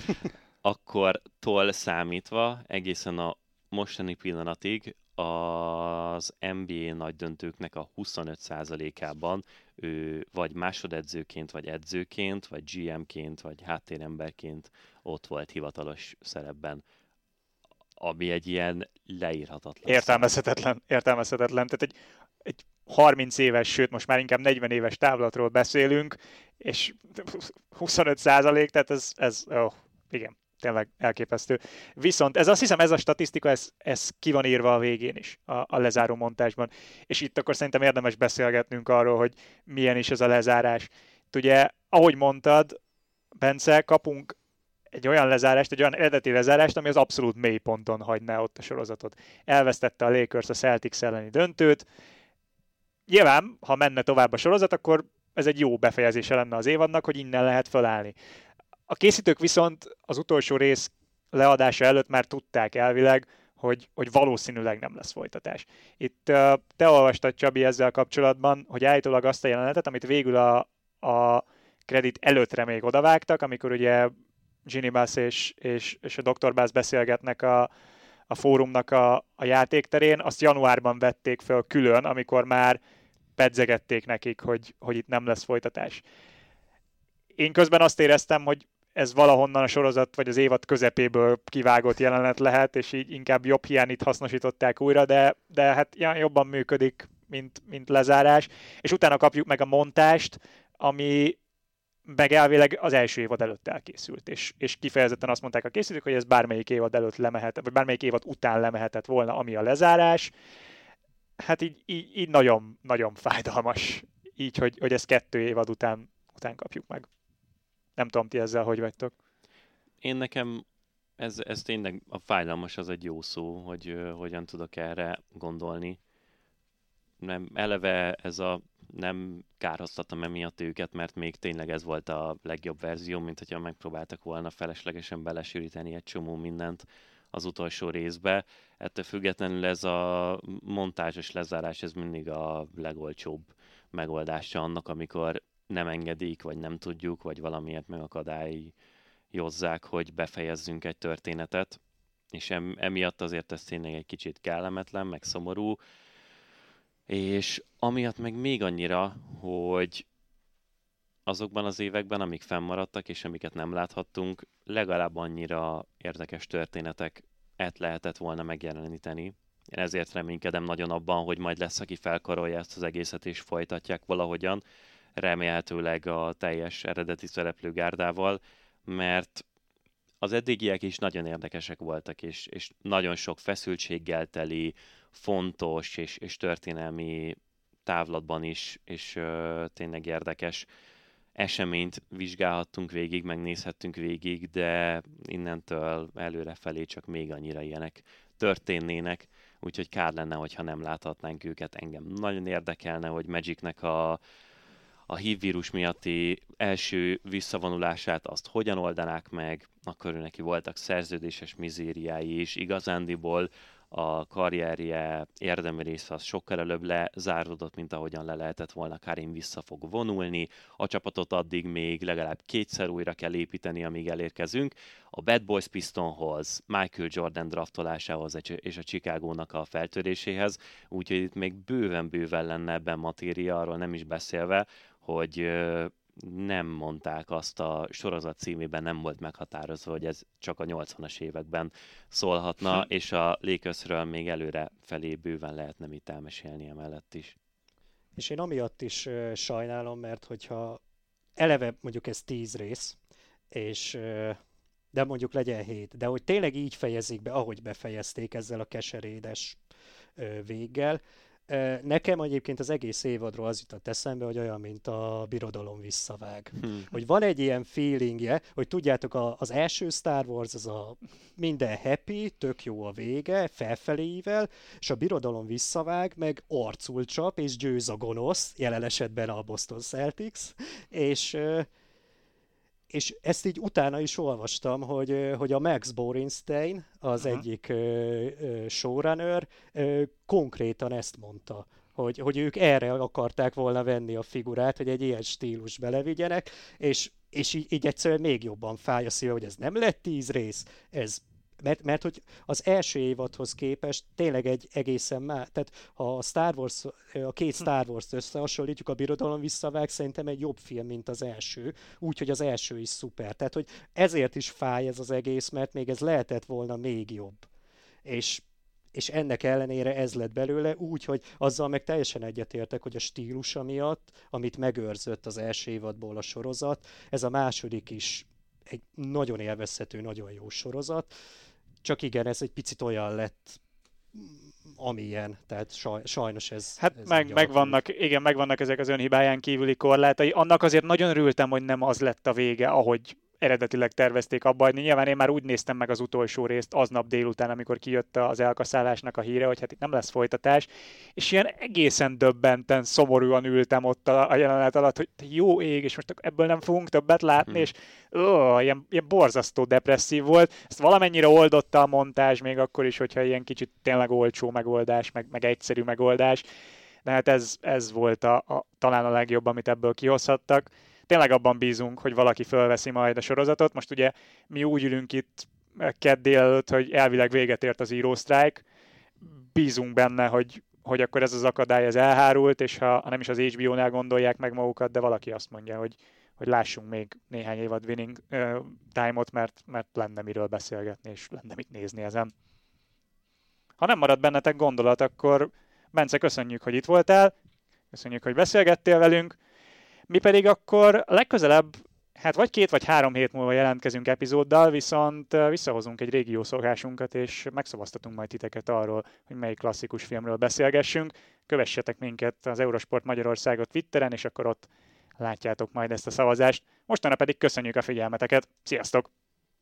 (laughs) akkor toll számítva egészen a mostani pillanatig az NBA nagy döntőknek a 25%-ában ő vagy másodedzőként, vagy edzőként, vagy GM-ként, vagy háttéremberként ott volt hivatalos szerepben, ami egy ilyen leírhatatlan. Értelmezhetetlen, értelmezhetetlen. Tehát egy, egy 30 éves, sőt most már inkább 40 éves távlatról beszélünk, és 25 százalék, tehát ez, ez oh, igen, tényleg elképesztő. Viszont ez azt hiszem, ez a statisztika, ez, ez ki van írva a végén is, a, a lezáró montásban. És itt akkor szerintem érdemes beszélgetnünk arról, hogy milyen is ez a lezárás. Itt ugye, ahogy mondtad, Bence, kapunk egy olyan lezárást, egy olyan eredeti lezárást, ami az abszolút mély ponton hagyná ott a sorozatot. Elvesztette a Lakers a Celtics elleni döntőt. Nyilván, ha menne tovább a sorozat, akkor ez egy jó befejezése lenne az évadnak, hogy innen lehet felállni. A készítők viszont az utolsó rész leadása előtt már tudták elvileg, hogy, hogy valószínűleg nem lesz folytatás. Itt te olvastad, Csabi, ezzel kapcsolatban, hogy állítólag azt a jelenetet, amit végül a, a kredit előttre még odavágtak, amikor ugye Ginny Bass és, és, és a Dr. Bass beszélgetnek a, a fórumnak a, a játékterén, azt januárban vették föl külön, amikor már pedzegették nekik, hogy, hogy itt nem lesz folytatás. Én közben azt éreztem, hogy ez valahonnan a sorozat vagy az évad közepéből kivágott jelenet lehet, és így inkább jobb hiányit hasznosították újra, de, de hát jobban működik, mint, mint lezárás. És utána kapjuk meg a montást, ami meg elvileg az első évad előtt elkészült, és, és kifejezetten azt mondták a készítők, hogy ez bármelyik évad előtt lemehet, vagy bármelyik évad után lemehetett volna, ami a lezárás. Hát így, így, így nagyon, nagyon fájdalmas, így, hogy, hogy ezt kettő évad után, után kapjuk meg. Nem tudom, ti ezzel hogy vagytok. Én nekem ez, ez tényleg a fájdalmas az egy jó szó, hogy uh, hogyan tudok erre gondolni. Nem, eleve ez a nem kárhoztatom emiatt őket, mert még tényleg ez volt a legjobb verzió, mint hogyha megpróbáltak volna feleslegesen belesűríteni egy csomó mindent az utolsó részbe. Ettől függetlenül ez a montázsos lezárás, ez mindig a legolcsóbb megoldása annak, amikor nem engedik, vagy nem tudjuk, vagy valamiért megakadályozzák, hogy befejezzünk egy történetet. És emiatt azért ez tényleg egy kicsit kellemetlen, meg szomorú, és amiatt meg még annyira, hogy azokban az években, amik fennmaradtak, és amiket nem láthattunk, legalább annyira érdekes történetek et lehetett volna megjeleníteni. Én ezért reménykedem nagyon abban, hogy majd lesz, aki felkarolja ezt az egészet, és folytatják valahogyan, remélhetőleg a teljes eredeti szereplőgárdával, mert az eddigiek is nagyon érdekesek voltak, és, és nagyon sok feszültséggel teli, fontos és, és történelmi távlatban is, és ö, tényleg érdekes eseményt vizsgálhattunk végig, megnézhettünk végig, de innentől előrefelé csak még annyira ilyenek történnének, úgyhogy kár lenne, hogyha nem láthatnánk őket. Engem nagyon érdekelne, hogy Magicnek a, a hívvírus miatti első visszavonulását azt hogyan oldanák meg, akkor neki voltak szerződéses mizériái is, igazándiból a karrierje érdemi része az sokkal előbb lezáródott, mint ahogyan le lehetett volna. Karim vissza fog vonulni, a csapatot addig még legalább kétszer újra kell építeni, amíg elérkezünk. A Bad Boys Pistonhoz, Michael Jordan draftolásához és a Chicagónak a feltöréséhez, úgyhogy itt még bőven-bőven lenne ebben matéria, arról nem is beszélve, hogy nem mondták azt a sorozat címében, nem volt meghatározva, hogy ez csak a 80-as években szólhatna, hm. és a Lakersről még előre felé bőven lehetne mit elmesélni emellett is. És én amiatt is uh, sajnálom, mert hogyha eleve mondjuk ez tíz rész, és uh, de mondjuk legyen hét, de hogy tényleg így fejezik be, ahogy befejezték ezzel a keserédes uh, véggel, Nekem egyébként az egész évadról az jutott eszembe, hogy olyan, mint a birodalom visszavág. Hmm. Hogy van egy ilyen feelingje, hogy tudjátok, az első Star Wars az a minden happy, tök jó a vége, felfeléivel, és a birodalom visszavág, meg arcul csap, és győz a gonosz, jelen esetben a Boston Celtics, és és ezt így utána is olvastam, hogy, hogy a Max Borenstein, az uh-huh. egyik uh, showrunner, konkrétan ezt mondta, hogy, hogy ők erre akarták volna venni a figurát, hogy egy ilyen stílus belevigyenek, és, és így, így egyszerűen még jobban fáj a szíve, hogy ez nem lett tíz rész, ez mert, mert hogy az első évadhoz képest tényleg egy egészen más, tehát ha a Star Wars, a két Star Wars-t összehasonlítjuk, a Birodalom visszavág szerintem egy jobb film, mint az első, úgyhogy az első is szuper. Tehát, hogy ezért is fáj ez az egész, mert még ez lehetett volna még jobb. És és ennek ellenére ez lett belőle, úgy, hogy azzal meg teljesen egyetértek, hogy a stílusa miatt, amit megőrzött az első évadból a sorozat, ez a második is egy nagyon élvezhető, nagyon jó sorozat, csak igen, ez egy picit olyan lett, amilyen, tehát saj, sajnos ez... Hát ez meg, megvannak, igen, megvannak ezek az önhibáján kívüli korlátai. Annak azért nagyon örültem, hogy nem az lett a vége, ahogy eredetileg tervezték abba hagyni. Nyilván én már úgy néztem meg az utolsó részt aznap délután, amikor kijött az elkaszálásnak a híre, hogy hát itt nem lesz folytatás, és ilyen egészen döbbenten, szomorúan ültem ott a, a jelenet alatt, hogy jó ég, és most ebből nem fogunk többet látni, hmm. és ó, ilyen, ilyen borzasztó depresszív volt. Ezt valamennyire oldotta a montázs, még akkor is, hogyha ilyen kicsit tényleg olcsó megoldás, meg, meg egyszerű megoldás. De hát ez, ez volt a, a, talán a legjobb, amit ebből kihozhattak tényleg abban bízunk, hogy valaki fölveszi majd a sorozatot. Most ugye mi úgy ülünk itt kedd délelőtt, hogy elvileg véget ért az író strike. Bízunk benne, hogy, hogy akkor ez az akadály ez elhárult, és ha, ha nem is az HBO-nál gondolják meg magukat, de valaki azt mondja, hogy, hogy lássunk még néhány évad winning uh, time-ot, mert, mert lenne miről beszélgetni, és lenne mit nézni ezen. Ha nem marad bennetek gondolat, akkor Bence, köszönjük, hogy itt voltál, köszönjük, hogy beszélgettél velünk, mi pedig akkor legközelebb Hát vagy két vagy három hét múlva jelentkezünk epizóddal, viszont visszahozunk egy régi jó szokásunkat, és megszavaztatunk majd titeket arról, hogy melyik klasszikus filmről beszélgessünk. Kövessetek minket az Eurosport Magyarországot Twitteren, és akkor ott látjátok majd ezt a szavazást. Mostanra pedig köszönjük a figyelmeteket. Sziasztok!